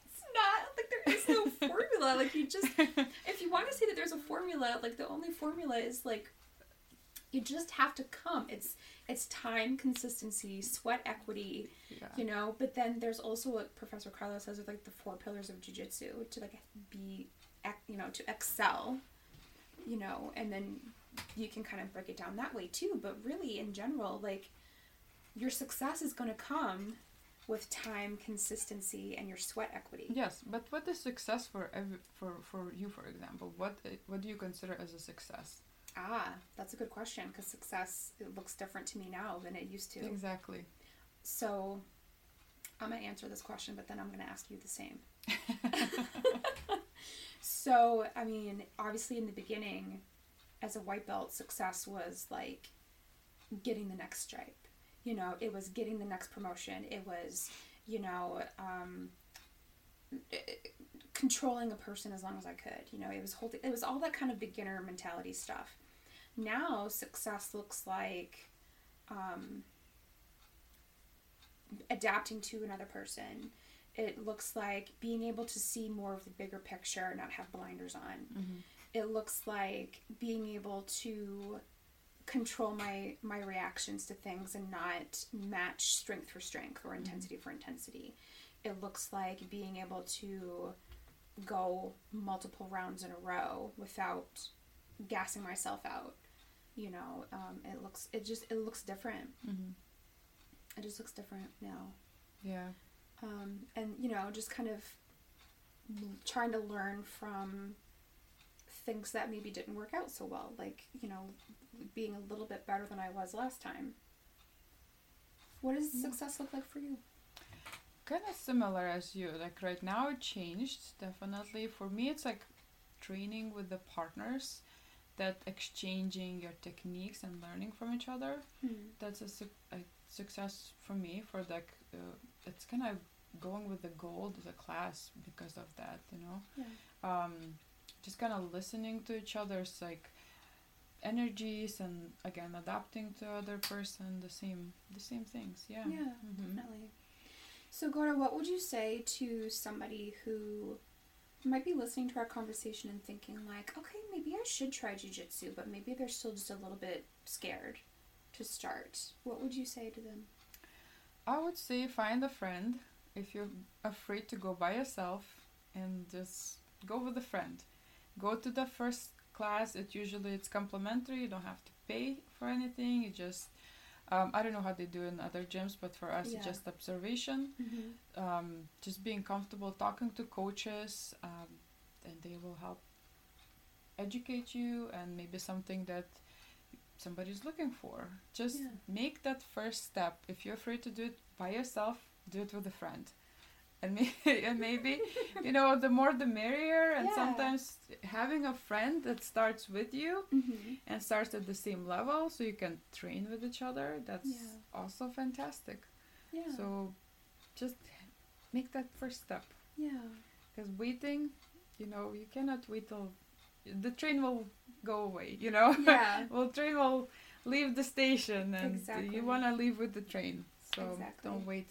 [SPEAKER 1] It's not like there is no formula. Like you just, if you want to say that there's a formula, like the only formula is like you just have to come. It's it's time, consistency, sweat equity,
[SPEAKER 2] yeah.
[SPEAKER 1] you know. But then there's also what Professor Carlos says are like the four pillars of jujitsu to like be, you know, to excel, you know, and then you can kind of break it down that way too. But really, in general, like your success is going to come with time, consistency, and your sweat equity.
[SPEAKER 2] Yes, but what is success for every, for for you, for example? What what do you consider as a success?
[SPEAKER 1] Ah, that's a good question because success it looks different to me now than it used to.
[SPEAKER 2] Exactly.
[SPEAKER 1] So I'm going to answer this question, but then I'm going to ask you the same. so, I mean, obviously, in the beginning, as a white belt, success was like getting the next stripe. You know, it was getting the next promotion. It was, you know, um, controlling a person as long as I could. You know, it was holding. It was all that kind of beginner mentality stuff. Now, success looks like um, adapting to another person. It looks like being able to see more of the bigger picture, not have blinders on. It looks like being able to control my my reactions to things and not match strength for strength or intensity for intensity. It looks like being able to go multiple rounds in a row without gassing myself out. You know, um, it looks it just it looks different.
[SPEAKER 2] hmm
[SPEAKER 1] It just looks different now.
[SPEAKER 2] Yeah.
[SPEAKER 1] Um, and you know, just kind of trying to learn from things that maybe didn't work out so well, like you know, being a little bit better than I was last time. What does success look like for you?
[SPEAKER 2] Kind of similar as you. Like right now, it changed definitely. For me, it's like training with the partners, that exchanging your techniques and learning from each other. That's a, su- a success for me. For like, uh, it's kind of going with the goal of the class because of that. You know.
[SPEAKER 1] Yeah.
[SPEAKER 2] um, just kind of listening to each other's like energies and again adapting to other person the same the same things yeah
[SPEAKER 1] Yeah,
[SPEAKER 2] Mhm.
[SPEAKER 1] definitely. So, Guoda, what would you say to somebody who might be listening to our conversation and thinking, like, okay, maybe I should try jujitsu, but maybe they're still just a little bit scared to start? What would you say to them?
[SPEAKER 2] i would say find a friend if you're afraid to go by yourself and just go with a friend go to the first class it usually it's complimentary you don't have to pay for anything you just Um, I don't know how they do in other gyms, but for us,
[SPEAKER 1] Yeah.
[SPEAKER 2] it's just observation.
[SPEAKER 1] Mm-hmm.
[SPEAKER 2] Um, just being comfortable talking to coaches, um, and they will help educate you and maybe something that somebody's looking for. Just
[SPEAKER 1] Yeah.
[SPEAKER 2] make that first step. If you're afraid to do it by yourself, do it with a friend. And maybe, you know, the more the merrier. And
[SPEAKER 1] Yeah.
[SPEAKER 2] sometimes having a friend that starts with you
[SPEAKER 1] Mm-hmm.
[SPEAKER 2] and starts at the same level so you can train with each other, that's
[SPEAKER 1] Yeah.
[SPEAKER 2] also fantastic.
[SPEAKER 1] Yeah.
[SPEAKER 2] So just make that first step.
[SPEAKER 1] yeah.
[SPEAKER 2] Because waiting, you know, you cannot wait till the train will go away, you know?
[SPEAKER 1] Yeah.
[SPEAKER 2] well, train will leave the station and
[SPEAKER 1] Exactly.
[SPEAKER 2] you want to leave with the train. So
[SPEAKER 1] Exactly.
[SPEAKER 2] don't wait.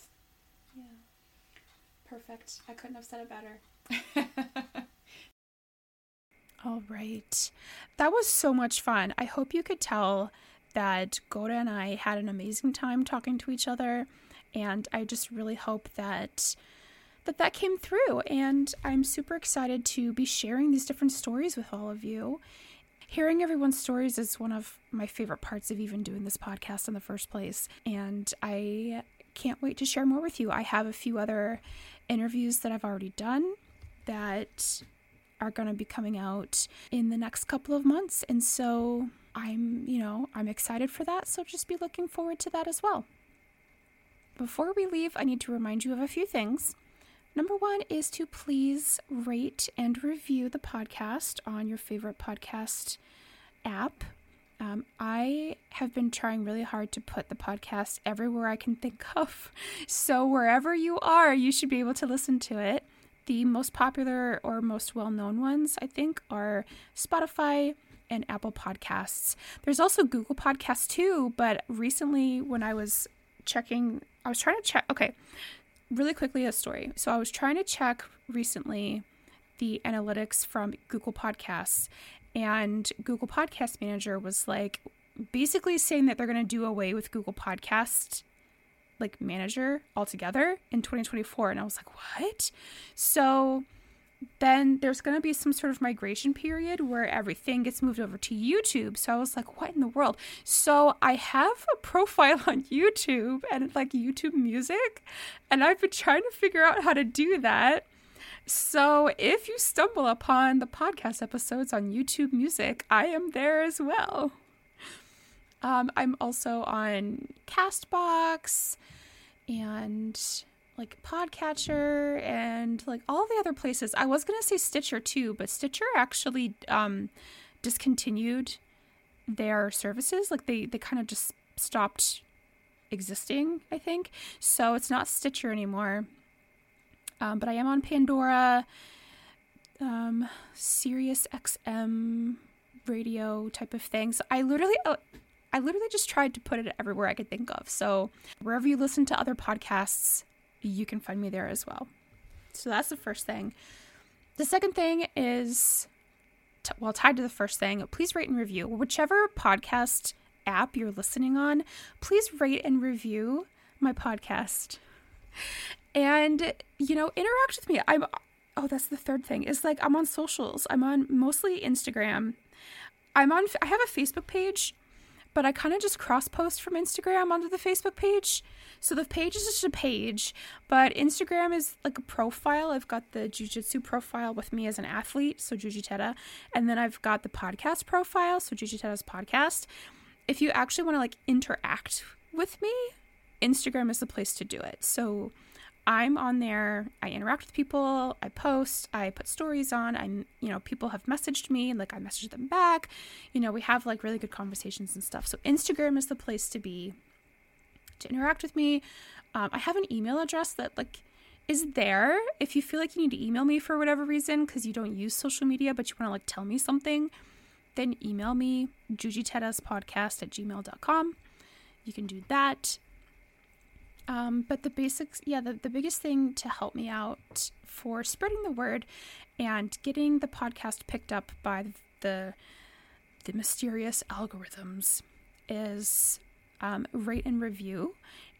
[SPEAKER 1] Perfect. I couldn't have said it better. All right. That was so much fun. I hope you could tell that Guoda and I had an amazing time talking to each other and I just really hope that that that came through and I'm super excited to be sharing these different stories with all of you. Hearing everyone's stories is one of my favorite parts of even doing this podcast in the first place and I can't wait to share more with you. I have a few other interviews that I've already done that are going to be coming out in the next couple of months. And so I'm, you know, I'm excited for that. So just be looking forward to that as well. Before we leave, I need to remind you of a few things. Number one is to please rate and review the podcast on your favorite podcast app. Um, I have been trying really hard to put the podcast everywhere I can think of. So, wherever you are, you should be able to listen to it. The most popular or most well known ones, I think, are Spotify and Apple Podcasts. There's also Google Podcasts too, but recently when I was checking, I was trying to check. Okay, really quickly, a story. So, I was trying to check recently the analytics from Google Podcasts, and Google Podcast Manager was like basically saying that they're going to do away with Google Podcast like manager altogether in 2024 and I was like, "What?" So then there's going to be some sort of migration period where everything gets moved over to YouTube. So I was like, "What in the world?" So I have a profile on YouTube and like YouTube Music, and I've been trying to figure out how to do that. So if you stumble upon the podcast episodes on YouTube Music, I am there as well. Um, I'm also on Castbox and like Podcatcher and like all the other places. I was gonna say Stitcher too, but Stitcher actually um, discontinued their services. Like they they kind of just stopped existing. I think so. It's not Stitcher anymore. Um, but I am on Pandora, um, Sirius XM radio type of thing. So I literally, uh, I literally just tried to put it everywhere I could think of. So wherever you listen to other podcasts, you can find me there as well. So that's the first thing. The second thing is, t- well, tied to the first thing, please rate and review. Whichever podcast app you're listening on, please rate and review my podcast. And, you know, interact with me. I'm, oh, that's the third thing is like I'm on socials. I'm on mostly Instagram. I'm on, I have a Facebook page, but I kind of just cross post from Instagram onto the Facebook page. So the page is just a page, but Instagram is like a profile. I've got the jujitsu profile with me as an athlete, so Jujiteira, and then I've got the podcast profile, so Jujiteiras podcast. If you actually want to like interact with me, Instagram is the place to do it. So I'm on there. I interact with people. I post. I put stories on. I'm, you know, people have messaged me and like I message them back. You know, we have like really good conversations and stuff. So Instagram is the place to be to interact with me. Um, I have an email address that like is there if you feel like you need to email me for whatever reason because you don't use social media but you want to like tell me something then email me jujiteiraspodcast at gmail.com you can do that um, but the basics, yeah, the, the biggest thing to help me out for spreading the word and getting the podcast picked up by the the mysterious algorithms is um, rate and review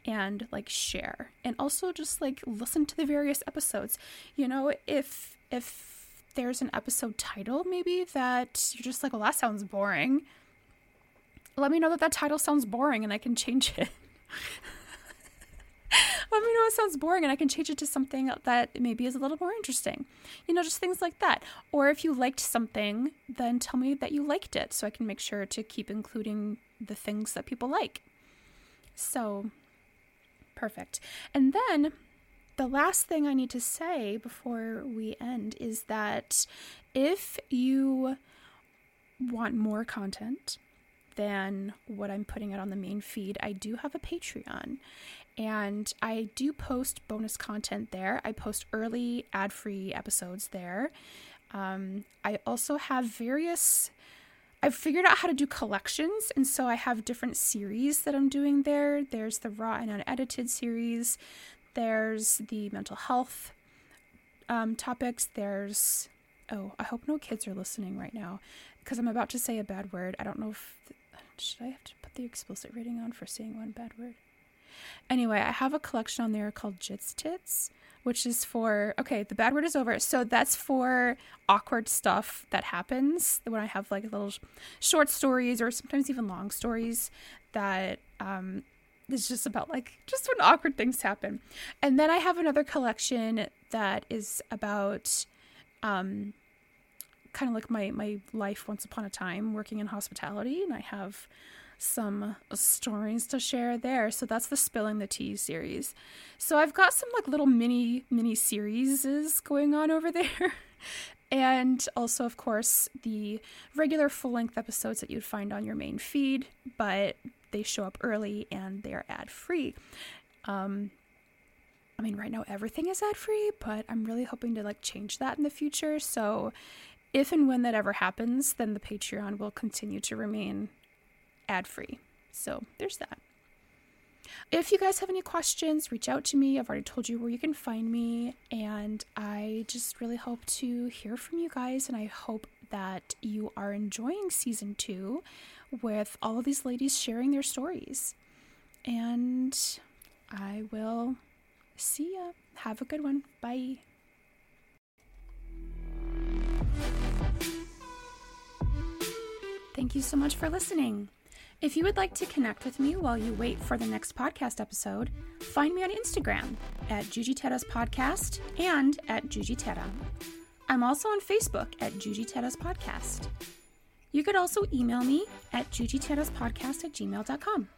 [SPEAKER 1] and like share. And also just like listen to the various episodes. You know if if there's an episode title maybe that you're just like well that sounds boring. Let me know that that title sounds boring and I can change it. let me know it sounds boring and I can change it to something that maybe is a little more interesting. You know, just things like that. Or if you liked something, then tell me that you liked it so I can make sure to keep including the things that people like. So, perfect. And then the last thing I need to say before we end is that if you want more content than what I'm putting out on the main feed, I do have a Patreon and I do post bonus content there. I post early ad free episodes there. Um, I also have various. I've figured out how to do collections, and so I have different series that I'm doing there. There's the raw and unedited series, there's the mental health um, topics. There's, oh, I hope no kids are listening right now because I'm about to say a bad word. I don't know if, should I have to put the explicit rating on for saying one bad word? Anyway, I have a collection on there called Jits Tits, which is for, okay, the bad word is over. So that's for awkward stuff that happens when I have like little short stories or sometimes even long stories that um, is just about like just when awkward things happen. And then I have another collection that is about um kind of like my my life once upon a time working in hospitality and I have some stories to share there. So that's the Spilling the Tea series. So I've got some like little mini mini series going on over there. and also of course the regular full-length episodes that you'd find on your main feed, but they show up early and they are ad free. Um, I mean, right now everything is ad free, but I'm really hoping to like change that in the future. So, if and when that ever happens, then the Patreon will continue to remain ad free. So, there's that. If you guys have any questions, reach out to me. I've already told you where you can find me, and I just really hope to hear from you guys. And I hope that you are enjoying season two with all of these ladies sharing their stories. And I will see ya. Have a good one. Bye. Thank you so much for listening. If you would like to connect with me while you wait for the next podcast episode, find me on Instagram at Jujiteiras Podcast and at Jujiteira. I'm also on Facebook at Jujiteiras Podcast. You could also email me at jujiteiraspodcast at gmail.com.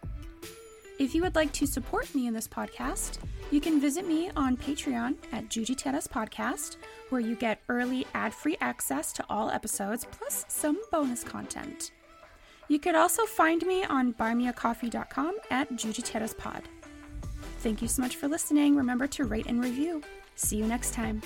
[SPEAKER 1] If you would like to support me in this podcast, you can visit me on Patreon at Jujiteiras Podcast, where you get early ad free access to all episodes plus some bonus content. You could also find me on buymeacoffee.com at Jujiteiraspod. Thank you so much for listening. Remember to rate and review. See you next time.